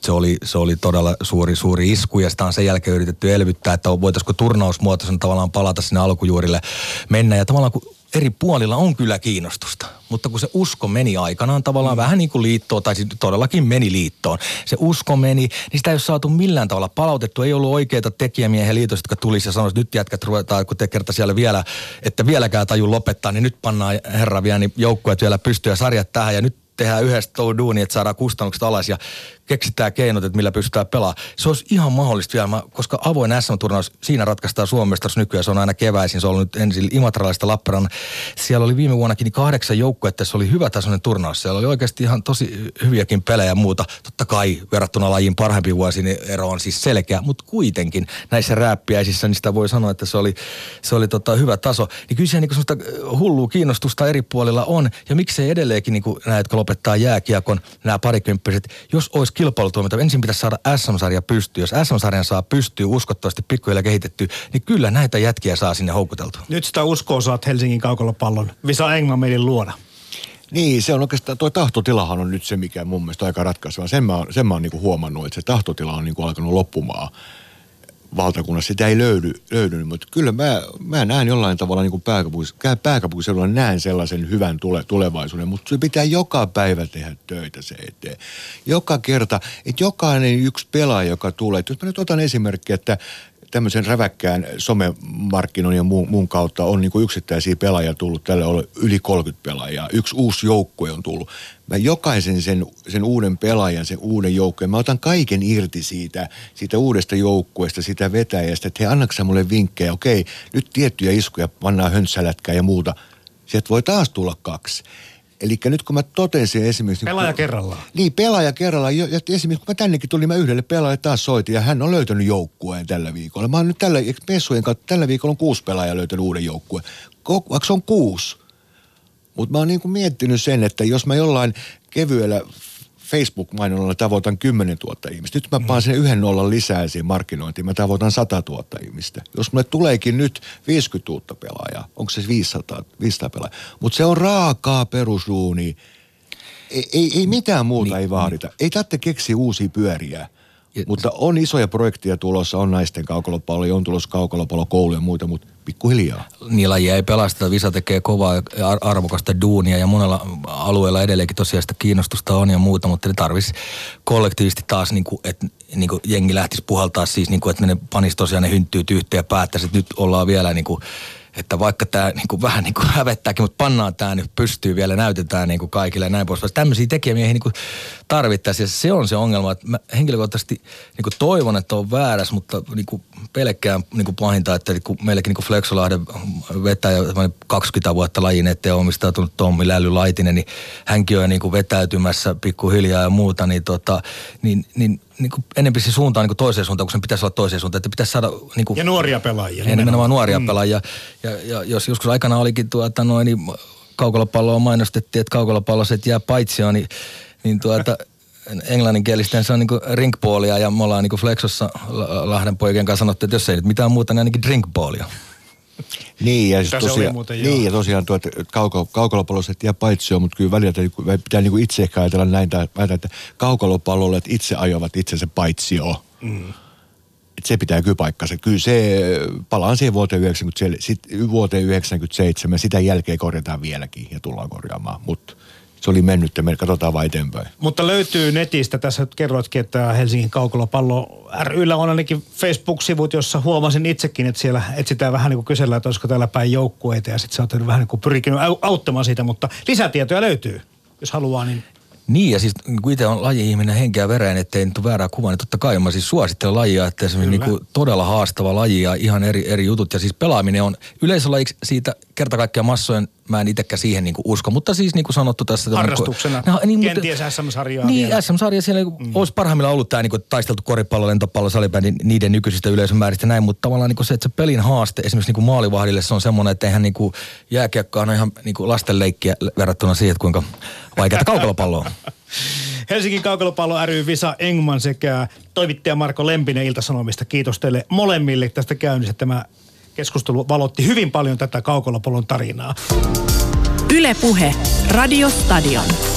se oli, se oli todella suuri, suuri isku ja sitä on sen jälkeen yritetty elvyttää, että voitaisiko turnausmuotoisen tavallaan palata sinne alkujuurille mennä ja tavallaan kun eri puolilla on kyllä kiinnostusta, mutta kun se usko meni aikanaan tavallaan mm. vähän niin kuin liittoon, tai todellakin meni liittoon. Se usko meni, niin sitä ei ole saatu millään tavalla palautettu. Ei ollut oikeita tekijämiehen liitosta, jotka tulisi ja sanoisi, nyt jätkät ruvetaan, kun te kerta siellä vielä, että vieläkään taju lopettaa, niin nyt pannaan herra vielä niin joukkueet vielä pystyä sarjat tähän ja nyt tehdään yhdessä tuo duuni, että saadaan kustannukset alas ja keksitään keinot, että millä pystytään pelaamaan. Se olisi ihan mahdollista vielä, koska avoin SM-turnaus, siinä ratkaistaan Suomesta nykyään, se on aina keväisin, se on ollut nyt ensin Imatralaista Lappeenrannan. Siellä oli viime vuonnakin niin kahdeksan joukkuetta, se oli hyvä tasoinen turnaus. Siellä oli oikeasti ihan tosi hyviäkin pelejä ja muuta. Totta kai verrattuna lajin parhaimpiin vuosiin niin ero on siis selkeä, mutta kuitenkin näissä rääppiäisissä, niin sitä voi sanoa, että se oli, se oli tota hyvä taso. Niin kyllä siellä niin semmoista hullua kiinnostusta eri puolilla on. Ja miksei edelleenkin niin näitä, jotka lopettaa jääkiekon, nämä parikymppiset, jos olisi kilpailutuomita, ensin pitäisi saada SM-sarja pystyyn. Jos SM-sarjan saa pystyä uskottavasti pikkuhiljaa kehitetty, niin kyllä näitä jätkiä saa sinne houkuteltua.
Nyt sitä uskoa saat Helsingin kaukolopallon Visa Engman meidän luoda.
Niin, se on oikeastaan, tuo tahtotilahan on nyt se, mikä mun mielestä aika ratkaiseva. Sen mä, sen mä oon niin huomannut, että se tahtotila on niin kuin alkanut loppumaan valtakunnassa. Sitä ei löydy, löydy mutta kyllä mä, mä näen jollain tavalla niin kuin pääkaupunkis, pääkaupunkiseudulla näen sellaisen hyvän tule, tulevaisuuden, mutta se pitää joka päivä tehdä töitä se eteen. Joka kerta, että jokainen yksi pelaaja, joka tulee, jos mä nyt otan esimerkki, että tämmöisen räväkkään somemarkkinoinnin ja muun, muun kautta on niin kuin yksittäisiä pelaajia tullut. Tällä on yli 30 pelaajaa. Yksi uusi joukkue on tullut. Mä jokaisen sen, sen uuden pelaajan, sen uuden joukkueen, mä otan kaiken irti siitä, siitä uudesta joukkueesta, sitä vetäjästä, että he annaksa mulle vinkkejä. Okei, nyt tiettyjä iskuja pannaan höntsälätkää ja muuta. Sieltä voi taas tulla kaksi. Eli nyt kun mä totesin esimerkiksi...
Pelaaja kerrallaan.
Niin, pelaaja kerrallaan. Ja esimerkiksi kun mä tännekin tulin, mä yhdelle pelaajalle taas soitin ja hän on löytänyt joukkueen tällä viikolla. Mä oon nyt tällä, Messujen kautta, tällä viikolla on kuusi pelaajaa löytänyt uuden joukkueen. Vaikka se on kuusi. Mutta mä oon niin kuin miettinyt sen, että jos mä jollain kevyellä Facebook-mainonnalla tavoitan 10 000 ihmistä. Nyt mä paan mm. sen yhden nollan lisää siihen markkinointiin, mä tavoitan 100 000 ihmistä. Jos mulle tuleekin nyt 50 000 pelaajaa, onko se 500, 500 pelaajaa? Mutta se on raakaa perusduuni. Ei, ei, ei mitään muuta niin, ei vaadita. Niin. Ei tarvitse keksiä uusia pyöriä. Ja, mutta on isoja projekteja tulossa, on naisten kaukolopallo, on tulossa kaukolopallo, ja muita, mutta pikkuhiljaa.
Niin lajia ei pelasteta. Visa tekee kovaa arvokasta duunia ja monella alueella edelleenkin tosiaan sitä kiinnostusta on ja muuta, mutta ne tarvisi kollektiivisesti taas, niin kuin, että niin kuin jengi lähtisi puhaltaa siis, niin kuin, että ne panisi tosiaan ne hynttyyt yhteen ja päättäisi, että nyt ollaan vielä niin kuin, että vaikka tämä niin kuin, vähän niin kuin hävettääkin, mutta pannaan tämä nyt pystyy vielä, näytetään niin kuin kaikille ja näin pois. Tämmöisiä tekijämiehiä niin tarvittaisiin ja se on se ongelma, että mä henkilökohtaisesti niin kuin toivon, että on väärässä, mutta niin kuin pelkkään niin kuin pahinta, että niin kuin meilläkin niin kuin Flexolahden vetäjä 20 vuotta lajin eteen omistautunut Tommi Lälly Laitinen, niin hänkin on niin kuin vetäytymässä pikkuhiljaa ja muuta, niin, tota, niin, niin niin kuin enempi se suuntaan niin toiseen suuntaan, kun sen pitäisi olla toiseen suuntaan. Että pitäisi saada... Niin kuin,
ja nuoria pelaajia.
Nimenomaan, nimenomaan nuoria mm. pelaajia. Ja, ja, jos joskus aikana olikin tuota, noin, niin kaukolopalloa mainostettiin, että kaukolopallo se jää paitsioon, niin, niin tuota, englanninkielisten se on niinku rinkballia ja me ollaan niinku Flexossa Lahden poikien kanssa sanottu, että jos ei nyt mitään muuta, niin ainakin drinkballia.
Niin, ja, siis tosiaan, niin, ja tosiaan tuo, että kauko, kaukolopalloset jää paitsi mutta kyllä välillä pitää niin kuin itse ehkä ajatella näin, että kaukolopallolle itse ajavat itsensä paitsi jo. Mm. Et se pitää kyllä paikkansa. Kyllä se, palaan siihen vuoteen 97, sit, vuoteen 97, sitä jälkeen korjataan vieläkin ja tullaan korjaamaan, mutta se oli mennyt ja me katsotaan vain eteenpäin.
Mutta löytyy netistä, tässä kerroitkin, että Helsingin Kaukolopallo ryllä on ainakin Facebook-sivut, jossa huomasin itsekin, että siellä etsitään vähän niin kuin kysellä, että olisiko täällä päin joukkueita ja sitten sä oot vähän niin kuin pyrkinyt auttamaan siitä, mutta lisätietoja löytyy, jos haluaa, niin
niin ja siis kun itse on laji-ihminen henkeä vereen, ettei nyt ole väärää kuvaa, niin totta kai mä siis suosittelen lajia, että se on niin kuin todella haastava laji ja ihan eri, eri jutut. Ja siis pelaaminen on yleisölajiksi siitä kerta kaikkiaan massojen mä en itsekään siihen niin usko, mutta siis niin kuin sanottu tässä...
Harrastuksena, no, niin, kenties SM-sarjaa
Niin, vielä. SM-sarja siellä niin mm. olisi parhaimmillaan ollut tämä niin kuin, taisteltu koripallo, lentopallo, salibändi, niiden nykyisistä yleisömääristä näin, mutta tavallaan niin kuin se, että se pelin haaste esimerkiksi niin kuin maalivahdille se on semmoinen, että eihän niin kuin jääkiekkoa on ihan niin kuin lastenleikkiä verrattuna siihen, että kuinka vaikeaa kaukalopallo on. *laughs*
Helsingin kaukalopallo ry Visa Engman sekä toimittaja Marko Lempinen Iltasanomista. Kiitos teille molemmille tästä käynnistä. Tämä keskustelu valotti hyvin paljon tätä kaukolopallon tarinaa.
Ylepuhe Radio Stadion.